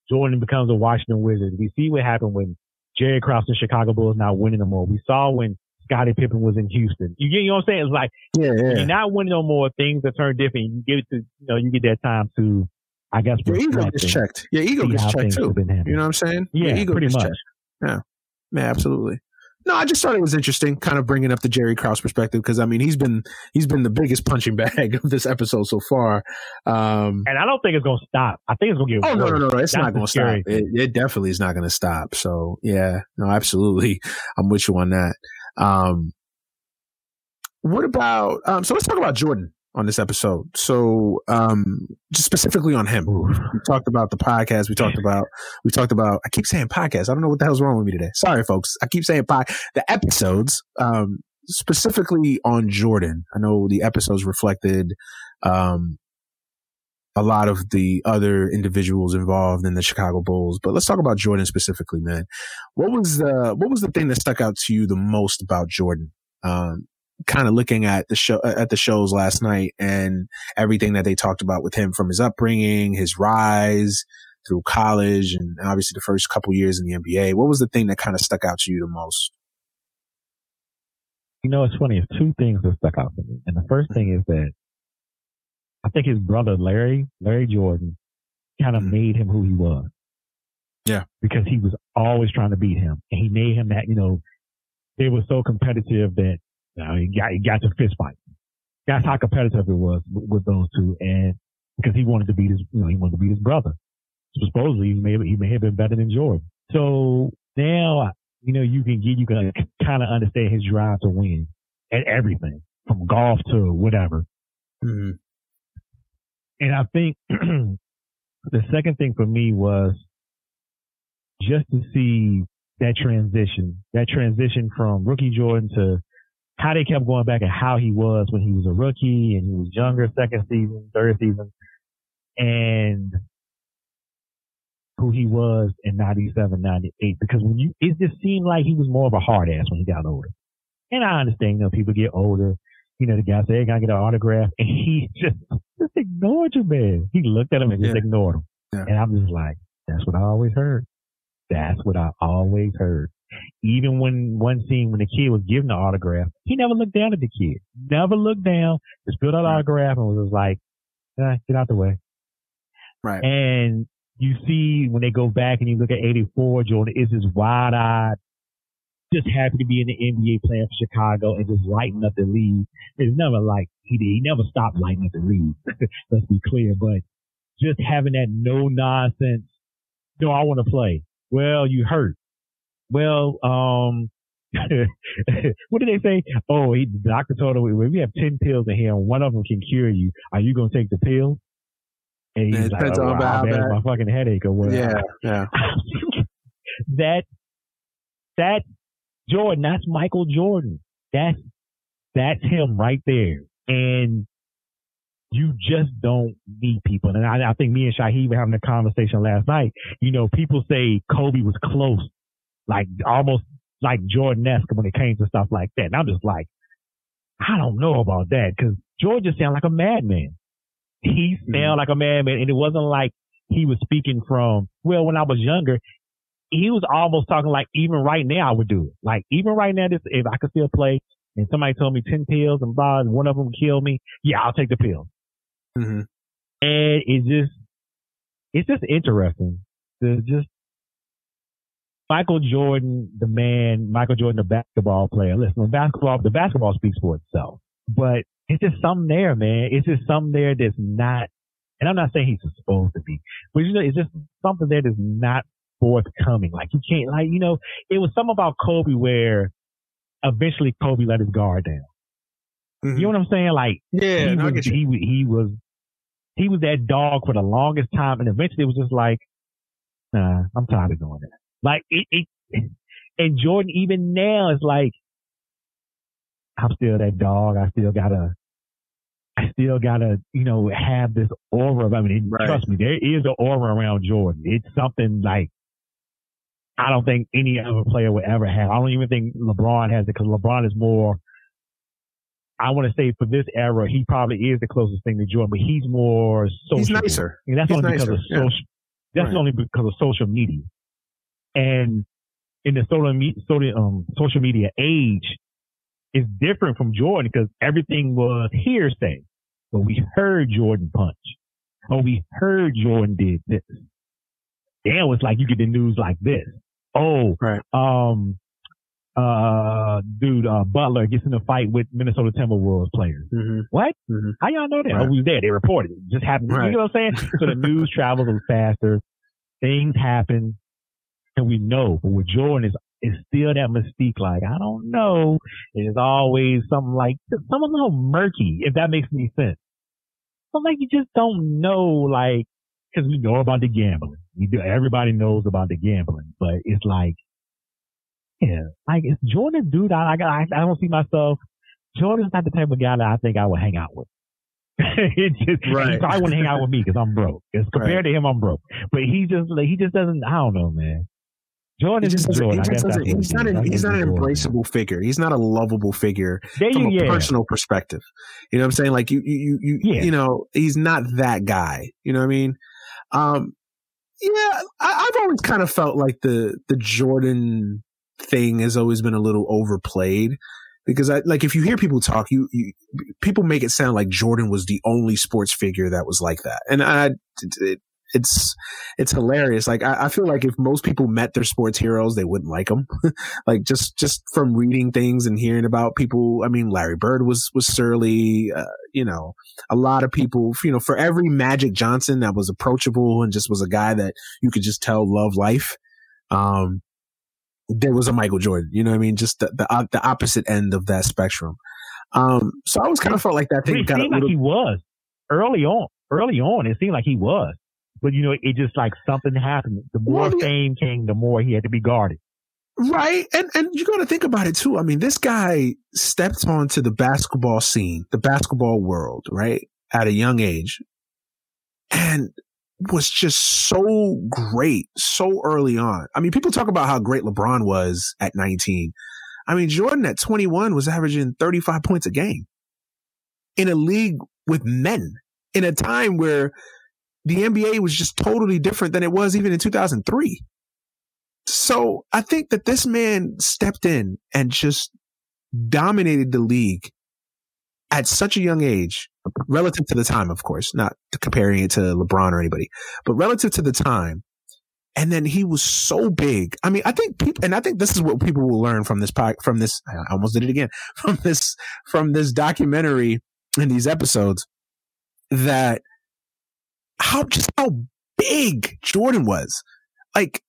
Jordan becomes a Washington Wizard. We see what happened when Jerry Krause and Chicago Bulls not winning no more. We saw when Scottie Pippen was in Houston. You get, you know what I'm saying? It's like, yeah, when yeah. you're not winning no more, things are turned different. You get it to, you know, you get that time to, I guess, Your ego gets checked. Your ego gets checked too. have been handled. You know what I'm saying? Yeah, ego pretty gets much. checked. Yeah. Yeah, absolutely. No, I just thought it was interesting, kind of bringing up the Jerry Krause perspective because I mean he's been he's been the biggest punching bag of this episode so far. Um, And I don't think it's going to stop. I think it's going to get oh no, worse. no, no, no, it's That's not going to stop. It, it definitely is not going to stop. So yeah, no, absolutely, I'm with you on that. Um, what about um? So let's talk about Jordan on this episode. So um, just specifically on him. We talked about the podcast. We talked about we talked about. I keep saying podcast. I don't know what the hell's wrong with me today. Sorry, folks. I keep saying pod. The episodes, um, specifically on Jordan. I know the episodes reflected, um, a lot of the other individuals involved in the Chicago Bulls. But let's talk about Jordan specifically, man. What was the what was the thing that stuck out to you the most about Jordan? Um, kind of looking at the show at the shows last night and everything that they talked about with him from his upbringing, his rise through college, and obviously the first couple years in the NBA. What was the thing that kind of stuck out to you the most? You know, it's funny. It's two things that stuck out to me. And the first thing is that I think his brother, Larry, Larry Jordan, kind of Mhm. made him who he was. Yeah. Because he was always trying to beat him. And he made him that, you know, they were so competitive that, you know, he got, he got to fist fight. That's how competitive it was with, with those two. And because he wanted to beat his, you know, he wanted to beat his brother. Supposedly he may, he may have been better than Jordan. So now, you know, you can get, you can kind of understand his drive to win at everything from golf to whatever. Mm-hmm. And I think the second thing for me was just to see that transition, that transition from rookie Jordan to how they kept going back and how he was when he was a rookie and he was younger, second season, third season, and who he was in 97, 98. Because when you, it just seemed like he was more of a hard ass when he got older. And I understand, you know, people get older. You know, the guy said, hey, can I get an autograph? And he just, just ignored you, man. He looked at him and just ignored him. Yeah. And I'm just like, that's what I always heard. That's what I always heard. Even when one scene when the kid was giving the autograph, he never looked down at the kid. Never looked down, just filled out the Right. autograph and was just like, eh, get out the way. Right. And you see when they go back and you look at 84, Jordan is this wide eyed, just happy to be in the NBA playing for Chicago and just lighting up the league. It's never like he did. He never stopped lighting up the league. Let's be clear. But just having that no nonsense, no, I want to play. Well, you hurt. Well, um, what did they say? Oh, he, the doctor told him, we have 10 pills in here and one of them can cure you. Are you going to take the pill? And he's it like, oh, on well, how how bad is my fucking headache or what? Yeah. Yeah. that, that Jordan, that's Michael Jordan. That's, that's him right there. And you just don't meet people. And I, I think me and Shaheed were having a conversation last night. You know, people say Kobe was close like almost like Jordan-esque when it came to stuff like that. And I'm just like, I don't know about that because George just sounded like a madman. He sounded mm-hmm. like a madman, and it wasn't like he was speaking from. Well, when I was younger, he was almost talking like even right now I would do it. Like even right now, this if I could still play, and somebody told me ten pills and blah, and one of them killed me, yeah, I'll take the pill. Mm-hmm. And it just, it's just interesting to just Michael Jordan, the man, Michael Jordan, the basketball player. Listen, basketball, the basketball speaks for itself, but it's just something there, man. It's just something there that's not, and I'm not saying he's supposed to be, but you know, it's just something there that's not forthcoming. Like you can't, like, you know, it was something about Kobe where eventually Kobe let his guard down. Mm-hmm. You know what I'm saying? Like, yeah, he, no, was, he, he was, he was that dog for the longest time. And eventually it was just like, nah, I'm tired of doing that. Like it, it, and Jordan even now is like, I'm still that dog. I still gotta, I still gotta, you know, have this aura. I mean, right. trust me, there is an aura around Jordan. It's something like I don't think any other player would ever have. I don't even think LeBron has it because LeBron is more. I want to say for this era, he probably is the closest thing to Jordan, but he's more social. He's nicer. And that's he's only nicer. because of social. Yeah. That's right. only because of social media. And in the social, social, um, social media age, it's different from Jordan because everything was hearsay. But we heard Jordan punch. Oh, we heard Jordan did this. Then it's like you get the news like this. Oh, right. um, uh, dude, uh, Butler gets in a fight with Minnesota Timberwolves players. Mm-hmm. What? Mm-hmm. How y'all know that? Right. Oh, we was there. They reported it. it just happened. Right. You know what I'm saying? so the news travels a faster. Things happen and we know. But with Jordan, is it's still that mystique. Like I don't know. It's always something like some a little murky. If that makes any sense. But like you just don't know. Like because we know about the gambling. We do. Everybody knows about the gambling, but it's like. Yeah, like it's Jordan, dude. I, I I don't see myself. Jordan's not the type of guy that I think I would hang out with. it just, right. He probably wouldn't hang out with me because I'm broke. As compared right. to him, I'm broke. But he just like he just doesn't. I don't know, man. Jordan is Jordan. He he's not an, he's not an embraceable figure. He's not a lovable figure there from you, a yeah. personal perspective. You know what I'm saying? Like you, you, you, yeah. you know, he's not that guy. You know what I mean? Um, yeah, I, I've always kind of felt like the the Jordan thing has always been a little overplayed because I like if you hear people talk, you, you people make it sound like Jordan was the only sports figure that was like that, and I it, it's it's hilarious. Like I, I, feel like if most people met their sports heroes, they wouldn't like them. like just just from reading things and hearing about people. I mean, Larry Bird was was surly. Uh, you know, a lot of people. You know, for every Magic Johnson that was approachable and just was a guy that you could just tell loved life. Um, there was a Michael Jordan. You know what I mean? Just the the, uh, the opposite end of that spectrum. Um, so I was kind of felt like that thing it got seemed a little, like he was early on. Early on, it seemed like he was. But you know, it just like something happened. The more Well, fame came, the more he had to be guarded. Right. And and you got to think about it too. I mean, this guy stepped onto the basketball scene, the basketball world, right? At a young age and was just so great so early on. I mean, people talk about how great LeBron was at 19. I mean, Jordan at 21 was averaging 35 points a game in a league with men in a time where the NBA was just totally different than it was even in 2003. So I think that this man stepped in and just dominated the league at such a young age, relative to the time, of course, not comparing it to LeBron or anybody, but relative to the time. And then he was so big. I mean, I think people, and I think this is what people will learn from this, pod, from this, I almost did it again, from this, from this documentary and these episodes that how, just how big Jordan was. Like,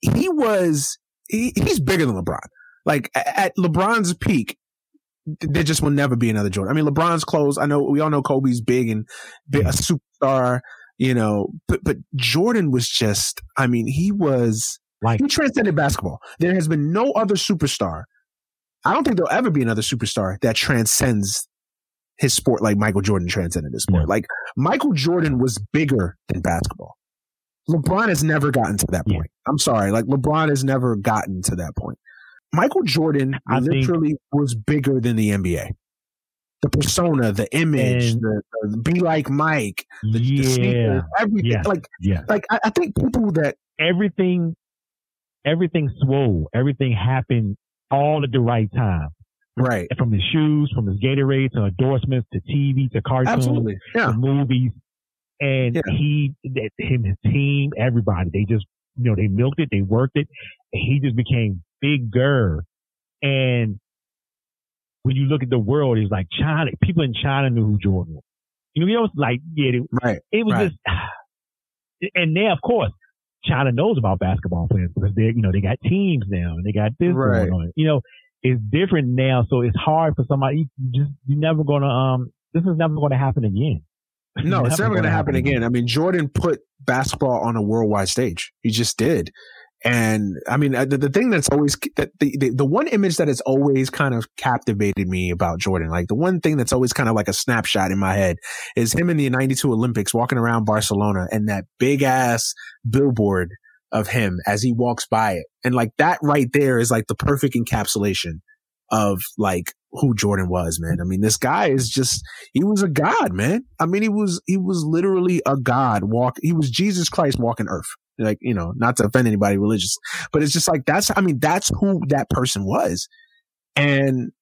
he was, he, he's bigger than LeBron. Like at LeBron's peak, there just will never be another Jordan. I mean, LeBron's close. I know we all know Kobe's big and big, a mm-hmm. superstar, you know, but, but Jordan was just, I mean, he was Like he transcended basketball. There has been no other superstar. I don't think there'll ever be another superstar that transcends his sport like Michael Jordan transcended his sport. Yeah. Like Michael Jordan was bigger than basketball. LeBron has never gotten to that Yeah. point. I'm sorry. Like LeBron has never gotten to that point. Michael Jordan I think- literally was bigger than the NBA. The persona, the image, the, the be like Mike, the, the yeah, sneakers, everything. Yeah. Like, yeah. like I, I think people that Everything, everything swole. Everything happened all at the right time. Right, From his shoes, from his Gatorade to endorsements to TV to cartoons absolutely, yeah, to movies. And Yeah. he, him, his team, everybody, they just, you know, they milked it, they worked it. And he just became bigger. And when you look at the world, it's like China, people in China knew who Jordan was. You know, you know, it's like, yeah, it, right, it was Right. just, and now, of course, China knows about basketball players because they, you know, they got teams now and they got this Right. going on. You know, it's different now, so it's hard for somebody. You just you're never gonna um. This is never gonna happen again. No, it's never going to gonna happen again. I mean, Jordan put basketball on a worldwide stage. He just did. And I mean, uh, the, the thing that's always that the, the the one image that has always kind of captivated me about Jordan, like the one thing that's always kind of like a snapshot in my head, is him in the '92 Olympics walking around Barcelona and that big ass billboard of him as he walks by it, and like that right there is like the perfect encapsulation of like who Jordan was, man. I mean, this guy is just he was a god, man. I mean, he was he was literally a god. Walk, he was Jesus Christ walking earth. Like you know, not to offend anybody religious, but it's just like that's. I mean, that's who that person was. And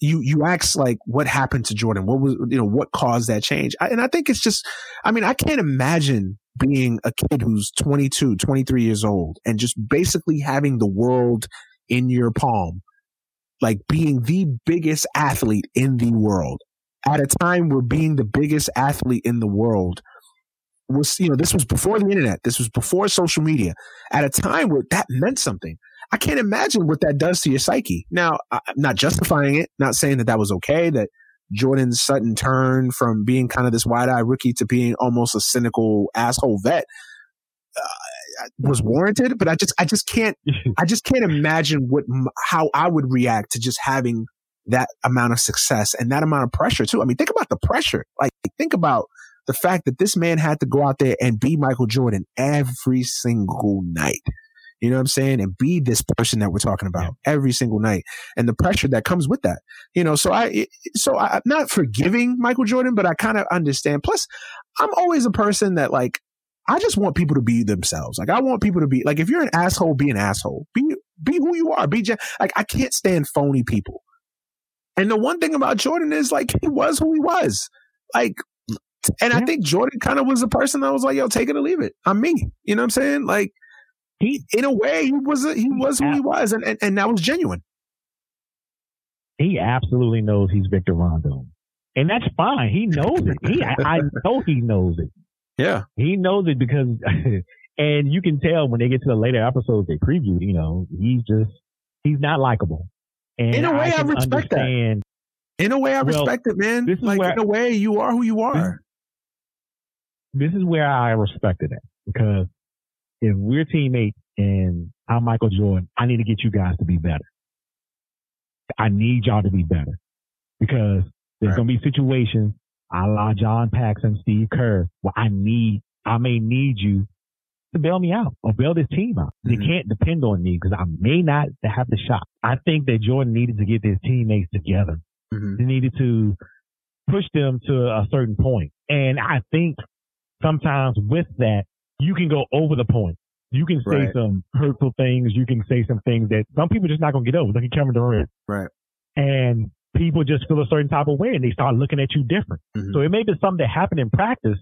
you you ask like, what happened to Jordan? What was you know what caused that change? I, and I think it's just. I mean, I can't imagine being a kid who's 22, 23 years old and just basically having the world in your palm, like being the biggest athlete in the world at a time where being the biggest athlete in the world was, you know, this was before the internet. This was before social media at a time where that meant something. I can't imagine what that does to your psyche. Now, I'm not justifying it, not saying that that was okay, that Jordan's sudden turn from being kind of this wide eyed rookie to being almost a cynical asshole vet uh, was warranted, but I just, I just can't, I just can't imagine what, how I would react to just having that amount of success and that amount of pressure too. I mean, think about the pressure. Like, think about the fact that this man had to go out there and be Michael Jordan every single night. You know what I'm saying? And be this person that we're talking about every single night and the pressure that comes with that. You know, so I, so I, I'm not forgiving Michael Jordan, but I kind of understand. Plus, I'm always a person that like, I just want people to be themselves. Like, I want people to be like, if you're an asshole, be an asshole. Be, be who you are. Be just, like, I can't stand phony people. And the one thing about Jordan is like, he was who he was. Like, and I think Jordan kind of was the person that was like, yo, take it or leave it. I'm me. You know what I'm saying? Like, He in a way, he was, a, he was who he was. And, and, and that was genuine. he absolutely knows he's Victor Rondo, and that's fine. He knows it. He I, I know he knows it. Yeah. He knows it because, and you can tell when they get to the later episodes they previewed. You know, he's just he's not likable. And In a way, I can respect that. In a way, I Well, respect it, man. this is Like, where- in a way, you are who you are. This is where I respected it because if we're teammates and I'm Michael Jordan, I need to get you guys to be better. I need y'all to be better because there's Right. going to be situations a la John Paxson, Steve Kerr, where I need, I may need you to bail me out or bail this team out. They Mhm. can't depend on me because I may not have the shot. I think that Jordan needed to get his teammates together. Mhm. They needed to push them to a certain point. And I think sometimes with that, you can go over the point. You can say Right. some hurtful things. You can say some things that some people just not going to get over. Look at Kevin Durant. Right. And people just feel a certain type of way and they start looking at you different. Mhm. So it may be something that happened in practice,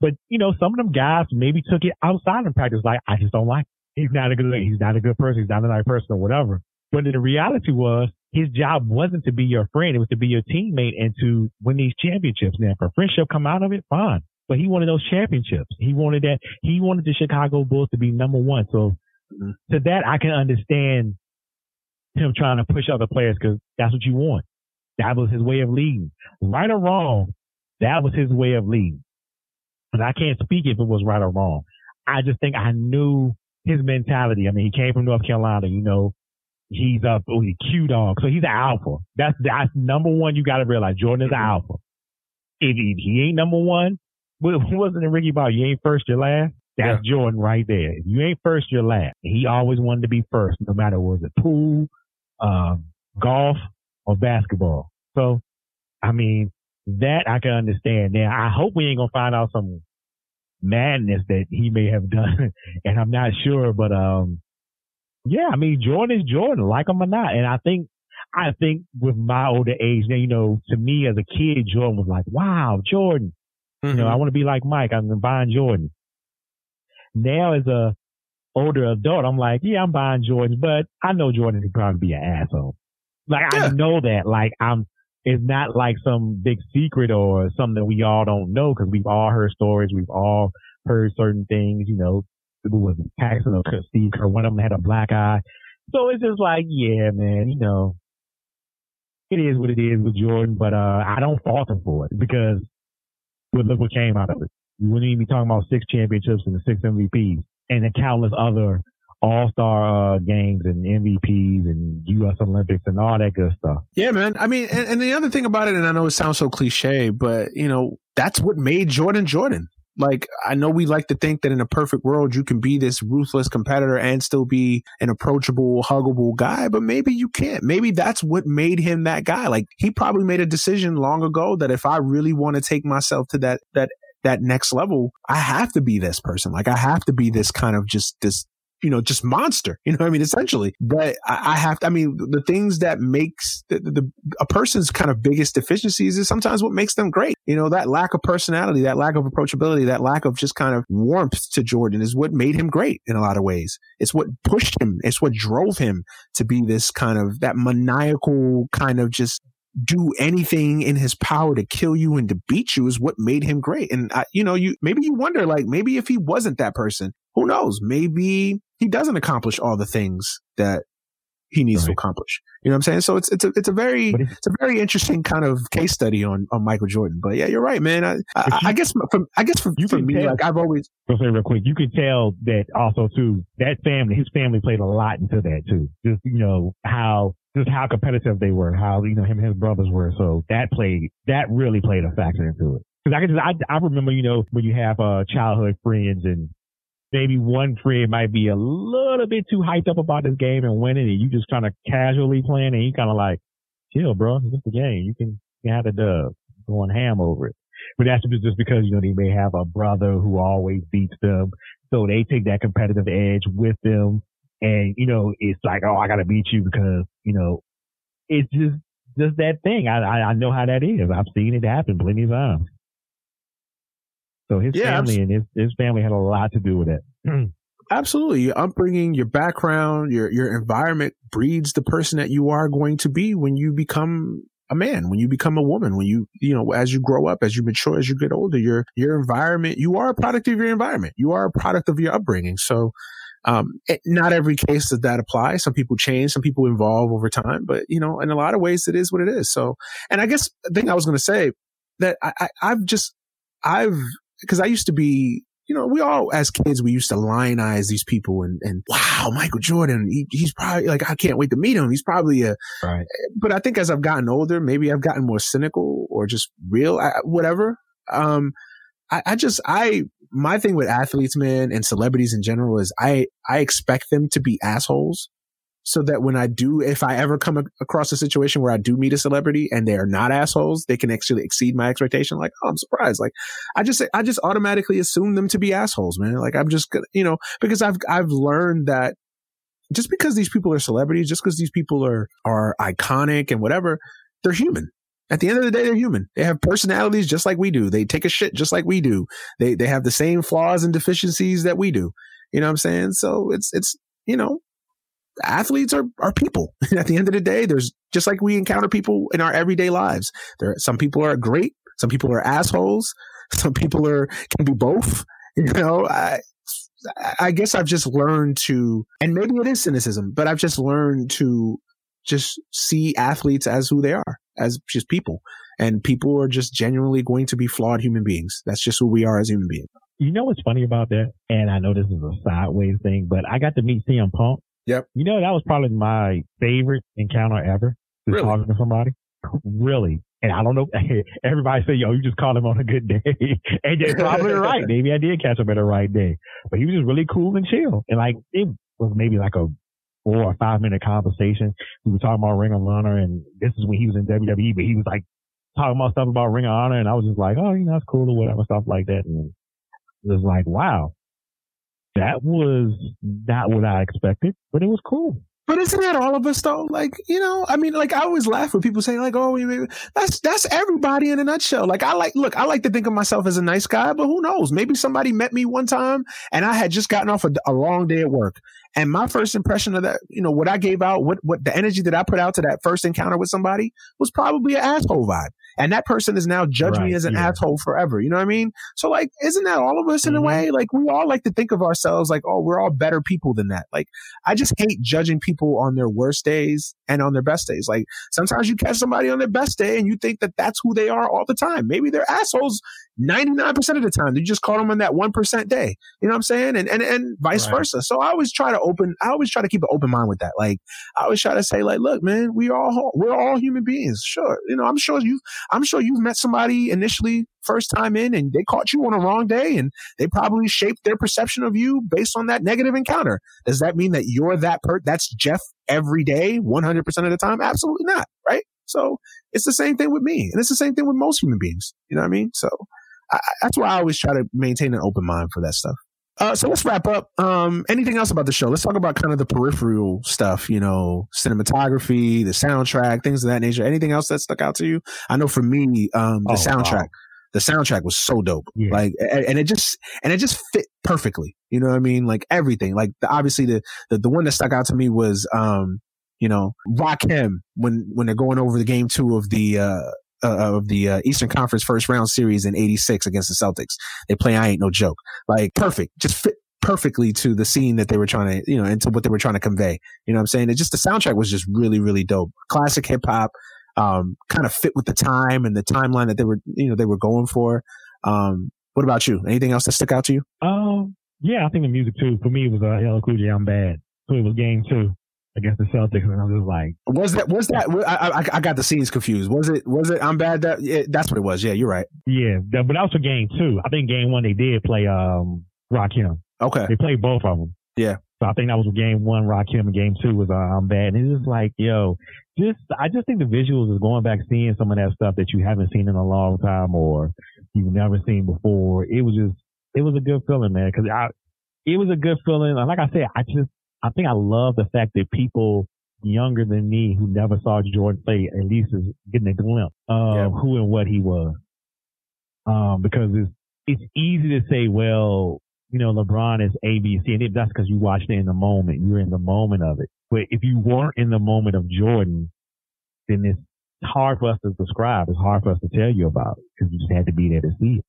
but you know, some of them guys maybe took it outside of practice. Like, I just don't like, him. he's not a good, he's not a good person. He's not a nice person or whatever. But the reality was his job wasn't to be your friend. It was to be your teammate and to win these championships. Now, if a friendship come out of it, fine. But he wanted those championships. He wanted that. He wanted the Chicago Bulls to be number one. So Mhm. to that, I can understand him trying to push other players because that's what you want. That was his way of leading. Right or wrong, that was his way of leading. And I can't speak if it was right or wrong. I just think I knew his mentality. I mean, he came from North Carolina, you know, he's a oh, he's a Q dog. So he's an alpha. That's, that's number one. You got to realize Jordan is an alpha. If he, he ain't number one, wasn't it Ricky Bobby? You ain't first, you're last. That's Jordan right there. If you ain't first, you're last. He always wanted to be first, no matter was it pool, um, golf, or basketball. So, I mean, that I can understand. Now, I hope we ain't gonna find out some madness that he may have done, and I'm not sure, but um, yeah, I mean, Jordan is Jordan, like him or not, and I think. I think with my older age now, you know, to me as a kid, Jordan was like, wow, Jordan. Mm-hmm. You know, I want to be like Mike. I'm buying Jordan. Now as a older adult, I'm like, yeah, I'm buying Jordans, but I know Jordan could probably be an asshole. Like Yeah. I know that. Like I'm, it's not like some big secret or something that we all don't know because we've all heard stories. We've all heard certain things. You know, who was it, Paxson or Steve Kerr? One of them had a black eye. So it's just like, yeah, man, you know, it is what it is with Jordan, but uh, I don't fault him for it because well, look what came out of it. You wouldn't even be talking about six championships and the six MVPs and the countless other all-star uh, games and MVPs and U.S. Olympics and all that good stuff. Yeah, man. I mean, and, and the other thing about it, and I know it sounds so cliche, but you know, that's what made Jordan Jordan. Like, I know we like to think that in a perfect world, you can be this ruthless competitor and still be an approachable, huggable guy, but maybe you can't. Maybe that's what made him that guy. Like, he probably made a decision long ago that if I really want to take myself to that, that, that next level, I have to be this person. Like, I have to be this kind of just this you know, just monster. You know I mean? Essentially. But I, I have to, I mean, the things that makes the, the, a person's kind of biggest deficiencies is sometimes what makes them great. You know, that lack of personality, that lack of approachability, that lack of just kind of warmth to Jordan is what made him great in a lot of ways. It's what pushed him. It's what drove him to be this kind of that maniacal kind of just do anything in his power to kill you and to beat you is what made him great. And I, you know, you maybe you wonder like maybe if he wasn't that person, who knows? Maybe he doesn't accomplish all the things that he needs to accomplish. You know what I'm saying? So it's it's a it's a very it's a very interesting kind of case study on on Michael Jordan. But yeah, you're right, man. I I, you- I guess for I guess for, You for me, tell- like I've always I'll say real quick, you could tell that also too, that family, his family played a lot into that too. Just, you know, how, just how competitive they were, how, you know, him and his brothers were. So that played, that really played a factor into it. Cause I can just, I, I remember, you know, when you have, uh, childhood friends and maybe one friend might be a little bit too hyped up about this game and winning and you just kind of casually playing and you kind of like, chill, bro. It's just a game. You can, you can have a dub going ham over it. But that's just because, you know, they may have a brother who always beats them. So they take that competitive edge with them. And, you know, it's like, oh, I got to beat you because, you know, it's just, just that thing. I, I, I know how that is. I've seen it happen plenty of times. So his Yeah, family and his, his family had a lot to do with it. Absolutely. Your upbringing, your background, your your environment breeds the person that you are going to be when you become a man, when you become a woman, when you you know, as you grow up, as you mature, as you get older, your your environment, you are a product of your environment. You are a product of your upbringing. So um, it, not every case does that apply. Some people change, some people evolve over time, but you know, in a lot of ways, it is what it is. So, and I guess the thing I was going to say that I, I I've just I've because I used to be you know, we all, as kids, we used to lionize these people and, and wow, Michael Jordan, he, he's probably like, I can't wait to meet him. He's probably a, Right. but I think as I've gotten older, maybe I've gotten more cynical or just real, I, whatever. Um, I, I just, I, my thing with athletes, man, and celebrities in general is I, I expect them to be assholes so that when I do, if I ever come across a situation where I do meet a celebrity and they are not assholes, they can actually exceed my expectation. Like, oh, I'm surprised. Like, I just, I just automatically assume them to be assholes, man. Like, I'm just you know, because I've, I've learned that just because these people are celebrities, just because these people are, are iconic and whatever, they're human. At the end of the day, they're human. They have personalities just like we do. They take a shit just like we do. They, they have the same flaws and deficiencies that we do. You know what I'm saying? So it's, it's, you know, athletes are, are people. At the end of the day, there's just like we encounter people in our everyday lives. There, some people are great. Some people are assholes. Some people are, can be both. You know, I, I guess I've just learned to, and maybe it is cynicism, but I've just learned to just see athletes as who they are, as just people. And people are just genuinely going to be flawed human beings. That's just who we are as human beings. You know what's funny about that? And I know this is a sideways thing, but I got to meet CM Punk. Yep. You know, that was probably my favorite encounter ever. Just Really? talking to somebody. Really. And I don't know. Everybody say, "Yo, you just called him on a good day," and they're probably right. Maybe I did catch him at the right day, but he was just really cool and chill. And like it was maybe like a four or five minute conversation. We were talking about Ring of Honor, and this is when he was in WWE, but he was like talking about stuff about Ring of Honor, and I was just like, "Oh, you know, that's cool or whatever, stuff like that." And it was like, "Wow, that was not what I expected, but it was cool." But isn't that all of us though? Like, you know, I mean, like I always laugh when people say like, "Oh, that's that's everybody in a nutshell." Like, I like, look, I like to think of myself as a nice guy, but who knows? Maybe somebody met me one time and I had just gotten off a, a long day at work, and my first impression of that, you know, what I gave out, what what the energy that I put out to that first encounter with somebody was probably an asshole vibe. And that person is now judged right, me as an yeah. asshole forever. You know what I mean? So like, isn't that all of us in mm-hmm. a way? Like we all like to think of ourselves like, oh, we're all better people than that. Like I just hate judging people on their worst days and on their best days. Like sometimes you catch somebody on their best day and you think that that's who they are all the time. Maybe they're assholes 99% of the time. You just caught them on that 1% day. You know what I'm saying? And, and, and vice right. versa. So I always try to open, I always try to keep an open mind with that. Like I always try to say like, look, man, we all, we're all human beings. Sure. You know, I'm sure you, I'm sure you've met somebody initially first time in and they caught you on a wrong day and they probably shaped their perception of you based on that negative encounter. Does that mean that you're that per, that's Jeff every day, 100% of the time? Absolutely not. Right. So it's the same thing with me. And it's the same thing with most human beings. You know what I mean? So I, that's why I always try to maintain an open mind for that stuff. Uh, so let's wrap up. Um, anything else about the show? Let's talk about kind of the peripheral stuff, you know, cinematography, the soundtrack, things of that nature. Anything else that stuck out to you? I know for me, um, the oh, soundtrack, wow. the soundtrack was so dope. Yeah. Like, and it just, and it just fit perfectly. You know what I mean? Like everything, like the, obviously the, the, the one that stuck out to me was, um, you know, Rakim when, when they're going over the game two of the, uh, uh, of the uh, Eastern Conference first round series in 86 against the Celtics. They play I Ain't No Joke. Like perfect. Just fit perfectly to the scene that they were trying to, you know, and to what they were trying to convey. You know what I'm saying? It just, the soundtrack was just really, really dope. Classic hip hop, um, kind of fit with the time and the timeline that they were, you know, they were going for. Um, what about you? Anything else that stuck out to you? Um, yeah, I think the music too. For me, it was uh, LL Cool. I'm bad. So it was game two against the Celtics, and I was just like, was that was that? I, I, I got the scenes confused. Was it was it? I'm bad. That yeah, that's what it was. Yeah, you're right. Yeah, that, but that was for game two. I think game one they did play um Rock Rakim. Okay, they played both of them. Yeah. So I think that was game one, Rock Rakim, and game two was uh, I'm bad. And it's just like, yo, just I just think the visuals is going back seeing some of that stuff that you haven't seen in a long time or you've never seen before. It was just it was a good feeling, man. Because I it was a good feeling. Like I said, I just I think I love the fact that people younger than me who never saw Jordan play at least is getting a glimpse of yeah. who and what he was. Um, because it's, it's easy to say, well, you know, LeBron is A, B, C, and that's because you watched it in the moment. You're in the moment of it. But if you weren't in the moment of Jordan, then it's hard for us to describe. It's hard for us to tell you about it because you just had to be there to see it.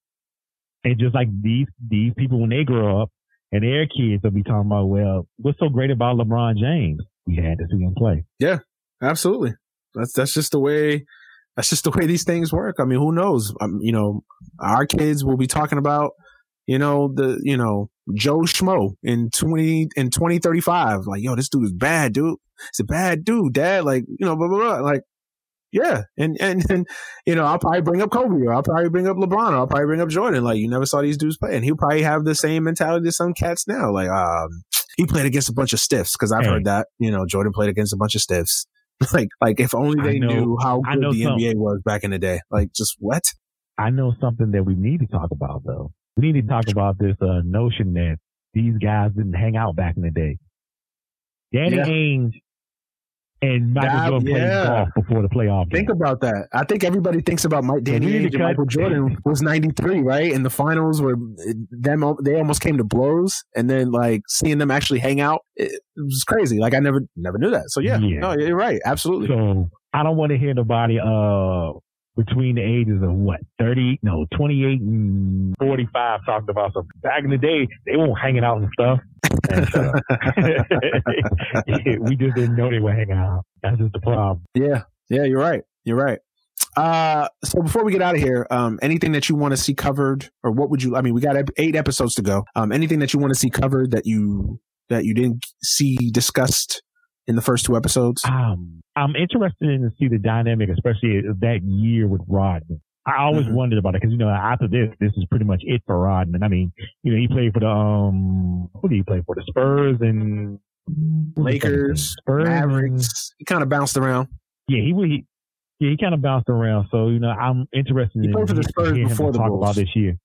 And just like these, these people, when they grow up, and their kids will be talking about, well, what's so great about LeBron James? We had to see him play. Yeah, absolutely. That's that's just the way. That's just the way these things work. I mean, who knows? Um, you know, our kids will be talking about, you know, the you know Joe Schmo in twenty in twenty thirty five. Like, yo, this dude is bad, dude. It's a bad dude, dad. Like, you know, blah blah blah. Like, yeah, and, and and you know, I'll probably bring up Kobe, or I'll probably bring up LeBron, or I'll probably bring up Jordan. Like you never saw these dudes play, and he'll probably have the same mentality as some cats now. Like, um, he played against a bunch of stiffs because I've hey. heard that. You know, Jordan played against a bunch of stiffs. like, like if only they know, knew how good the something. NBA was back in the day. Like, just what? I know something that we need to talk about though. We need to talk about this uh, notion that these guys didn't hang out back in the day. Danny yeah. Ainge and Michael that, Jordan yeah. golf before the playoff. Think about that. I think everybody thinks about Mike Danny Michael Jordan was ninety three, right? And the finals, where them they almost came to blows, and then like seeing them actually hang out, it, it was crazy. Like I never never knew that. So yeah, yeah. no, you're right, absolutely. So I don't want to hear nobody uh between the ages of what, 30, no, 28 and 45 talking about something. Back in the day, they weren't hanging out and stuff. And, uh, we just didn't know they were hanging out. That's just the problem. Yeah. Yeah, you're right. You're right. Uh, so before we get out of here, um, anything that you want to see covered or what would you, I mean, we got eight episodes to go. Um, anything that you want to see covered that you, that you didn't see discussed in the first two episodes? Um, I'm interested in to see the dynamic, especially that year with Rodman. I always Mhm. wondered about it because you know after this, this is pretty much it for Rodman. I mean, you know, he played for the um, who did he play for? The Spurs and who was the second team? Lakers, Spurs, Mavericks. He kind of bounced around. yeah, he he, yeah, he kind of bounced around. So you know, I'm interested He in played for the Spurs before the talk Bulls. about this year.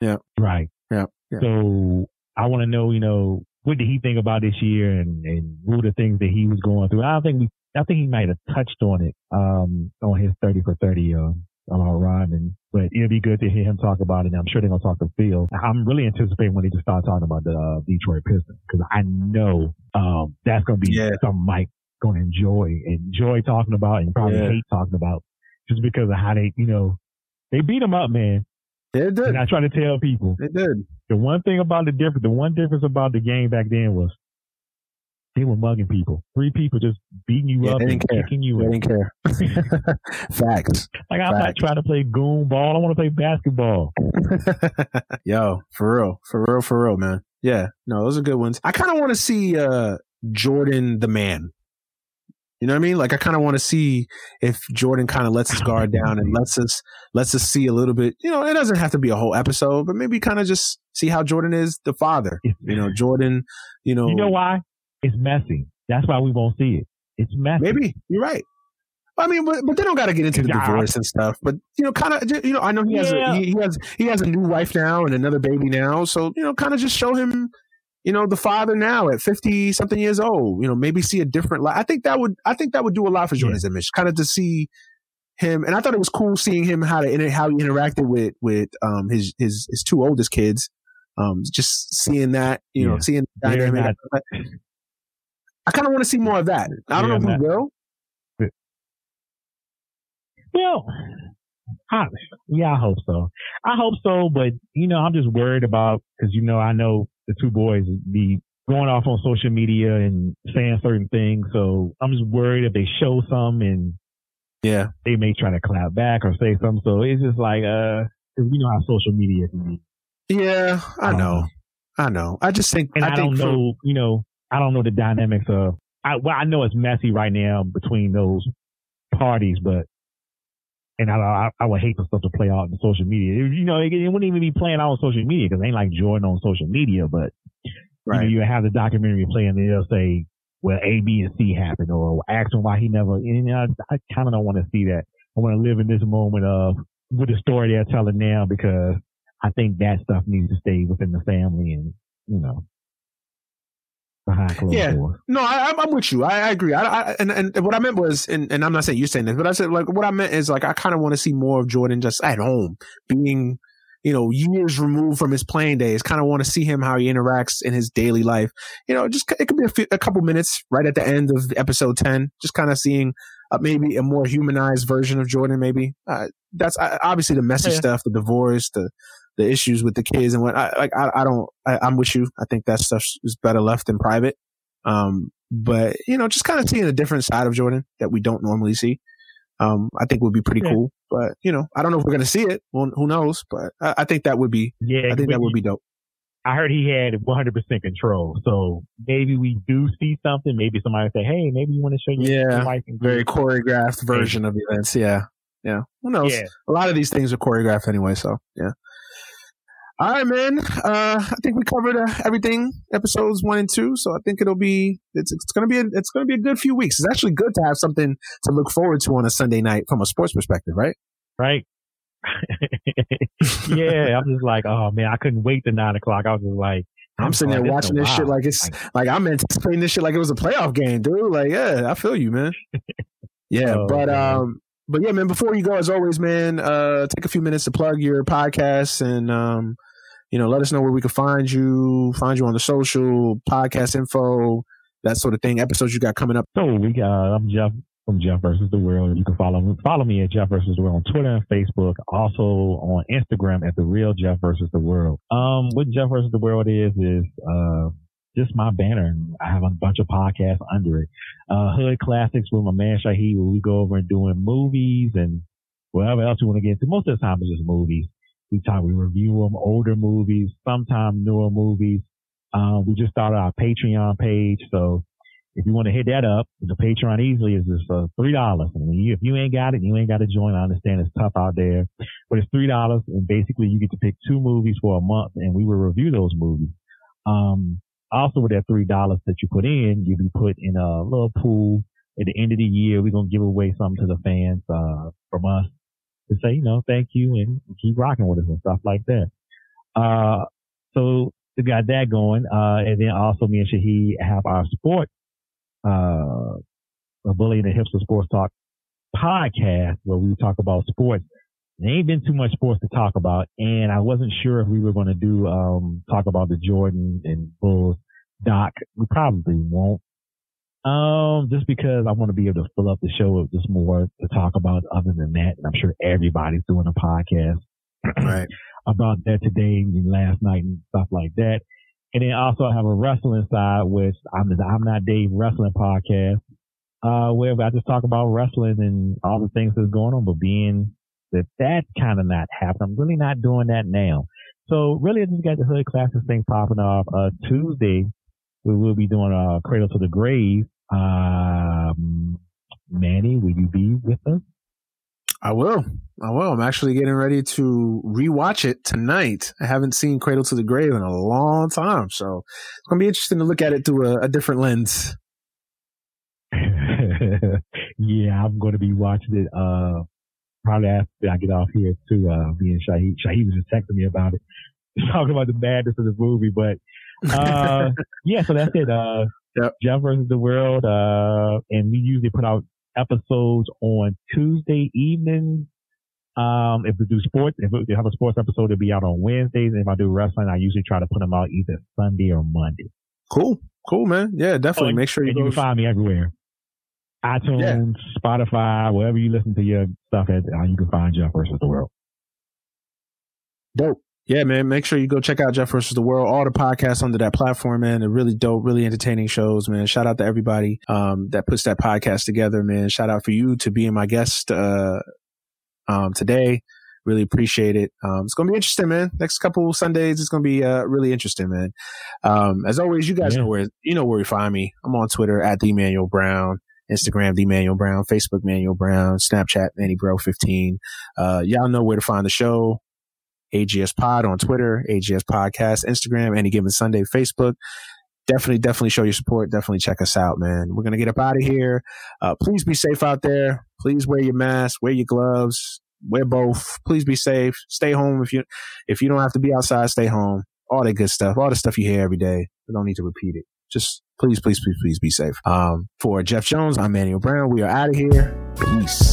Yeah. right. Yeah, yeah. So I want to know, you know, what did he think about this year and and what were the things that he was going through. I don't think we, I think he might have touched on it um on his thirty for thirty uh, about Rodman, but it'll be good to hear him talk about it. And I'm sure they're gonna talk to Phil. I'm really anticipating when they just start talking about the uh, Detroit Pistons because I know um that's gonna be Yeah. something Mike gonna enjoy enjoy talking about and probably Yeah. hate talking about just because of how they you know they beat him up, man. They did. And I try to tell people They did. the one thing about the difference, the one difference about the game back then was they were mugging people. Three people just beating you Yeah, up and care. kicking you They didn't care. Facts. Like I'm not trying to play goon ball. I want to play basketball. Yo, for real, for real, for real, man. Yeah, no, those are good ones. I kind of want to see uh Jordan the man. You know what I mean? Like I kind of want to see if Jordan kind of lets his guard down and lets us lets us see a little bit. You know, it doesn't have to be a whole episode, but maybe kind of just see how Jordan is the father. You know, Jordan. You know, You know why? It's messy. That's why we won't see it. It's messy. maybe you're right. I mean, but, but they don't got to get into the Yeah. divorce and stuff. But you know, kind of, you know, I know he has Yeah. a, he, he has he has a new wife now and another baby now. So you know, kind of just show him, you know, the father now at fifty something years old. You know, maybe see a different. Li- I think that would I think that would do a lot for Jordan's image, kind of to see him. And I thought it was cool seeing him how to how he interacted with with um his his his two oldest kids. Um, just seeing that, you know, seeing the dynamic. I kind of want to see more of that. I don't They're know if we not- will. Well, I, yeah, I hope so. I hope so, but you know, I'm just worried about because you know, I know the two boys be going off on social media and saying certain things, so I'm just worried if they show some and Yeah. they may try to clap back or say something. So it's just like, uh, 'cause you know how social media can be. Yeah, I Um, know. I know. I just think And I, I, don't think for- know, you know, I don't know the dynamics of. I well, I know it's messy right now between those parties, but and I I, I would hate for stuff to play out in social media. You know, it, it wouldn't even be playing out on social media because it ain't like Jordan on social media. But right. you know, you have the documentary playing, and they'll say, "Well, A, B, and C happened," or ask him why he never. And, you know, I, I kind of don't want to see that. I want to live in this moment of with the story they're telling now because I think that stuff needs to stay within the family and you know behind closed Yeah. doors. No, I, I'm- I'm with you. I, I agree. I, I and, and what I meant was, and, and I'm not saying you're saying this, but I said like what I meant is like I kind of want to see more of Jordan just at home, being you know years removed from his playing days. Kind of want to see him how he interacts in his daily life. You know, just it could be a, few, a couple minutes right at the end of episode ten, just kind of seeing uh, maybe a more humanized version of Jordan. Maybe uh, that's uh, obviously the messy Yeah. stuff, the divorce, the the issues with the kids and what I like. I, I don't. I, I'm with you. I think that stuff is better left in private. Um, but you know, just kind of seeing a different side of Jordan that we don't normally see. Um, I think would be pretty Yeah. cool. But you know, I don't know if we're gonna see it. Well, who knows? But I, I think that would be. Yeah, I think that would be dope. I heard he had 100% control. So maybe we do see something. Maybe somebody say, "Hey, maybe you want to show your, Yeah, wife and Very choreographed version of events. Yeah, yeah. Who knows? Yeah. A lot of these things are choreographed anyway. So yeah. All right, man. Uh, I think we covered uh, everything, episodes one and two. So I think it'll be it's it's gonna be a, it's gonna be a good few weeks. It's actually good to have something to look forward to on a Sunday night from a sports perspective, right? right? yeah, I'm just like, oh man, I couldn't wait to nine o'clock. I was just like, I'm sitting there watching this shit like it's like I'm anticipating this shit like it was a playoff game, dude. Like, yeah, I feel you, man. Yeah, Oh, but man. um, but yeah, man. Before you go, as always, man, uh, take a few minutes to plug your podcast and um, you know, let us know where we can find you, find you on the social, podcast info, that sort of thing. Episodes you got coming up. So we got I'm Jeff from Jeff versus the World. You can follow me follow me at Jeff versus the World on Twitter and Facebook. Also on Instagram at the real Jeff versus the World. Um, what Jeff versus the World is is uh just my banner. I have a bunch of podcasts under it. Uh, Hood Classics with my man Shaheed, where we go over and doing movies and whatever else we want to get into. Most of the time it's just movies. We talk, we review them, older movies, sometimes newer movies. Um, we just started our Patreon page, so if you want to hit that up, the Patreon easily is just uh, three dollars. And you, if you ain't got it, you ain't got to join. I understand it's tough out there, but it's three dollars, and basically you get to pick two movies for a month, and we will review those movies. Um, also with that three dollars that you put in, you be put in a little pool. At the end of the year, we're gonna give away something to the fans uh, from us to say, you know, thank you and keep rocking with us and stuff like that. Uh, so we got that going. Uh, and then also me and Shahid have our sport, uh, a bully and the hipster sports talk podcast where we talk about sports. There ain't been too much sports to talk about. And I wasn't sure if we were going to do, um, talk about the Jordan and Bulls doc. We probably won't. Um, just because I want to be able to fill up the show with just more to talk about other than that. And I'm sure everybody's doing a podcast. Right. about that today and last night and stuff like that. And then also I have a wrestling side, which I'm the I'm Not Dave Wrestling podcast, uh, where I just talk about wrestling and all the things that's going on, but being that that's kind of not happening. I'm really not doing that now. So really I just got the Hood Classics thing popping off, uh, Tuesday. We will be doing a Cradle to the Grave. Um, Manny, will you be with us? I will. I will. I'm actually getting ready to rewatch it tonight. I haven't seen Cradle to the Grave in a long time, so it's gonna be interesting to look at it through a, a different lens. yeah, I'm going to be watching it. Uh, probably after I get off here too. Uh, me and Shahid. Shahid was just texting me about it, talking about the badness of the movie. But uh, yeah, so that's it. Uh, Yep. Jeff versus the World. Uh, and we usually put out episodes on Tuesday evenings. Um, if we do sports, if we have a sports episode, it'll be out on Wednesdays. And if I do wrestling, I usually try to put them out either Sunday or Monday. Cool, cool, man. Yeah, definitely. Oh, Make sure you you can find me everywhere. iTunes, Spotify, wherever you listen to your stuff at, uh, you can find Jeff versus the World. Dope. Yeah, man. Make sure you go check out Jeff versus the World. All the podcasts under that platform, man. They're really dope, really entertaining shows, man. Shout out to everybody um, that puts that podcast together, man. Shout out for you to being my guest uh, um, today. Really appreciate it. Um, it's gonna be interesting, man. Next couple Sundays, it's gonna be uh, really interesting, man. Um, as always, you guys Yeah. know where you know where you find me. I'm on Twitter at the Manuel Brown. Instagram, the Manuel Brown, Facebook, Manuel Brown, Snapchat, Manny Bro 15. Uh, y'all know where to find the show. AGS Pod on Twitter, AGS Podcast, Instagram, any given Sunday, Facebook. Definitely, definitely show your support. Definitely check us out, man. We're going to get up out of here. Uh, please be safe out there. Please wear your mask, wear your gloves, wear both. Please be safe. Stay home if you, if you don't have to be outside, stay home. All that good stuff, all the stuff you hear every day. We don't need to repeat it. Just please, please, please, please be safe. Um, for Jeff Jones, I'm Manuel Brown. We are out of here. Peace.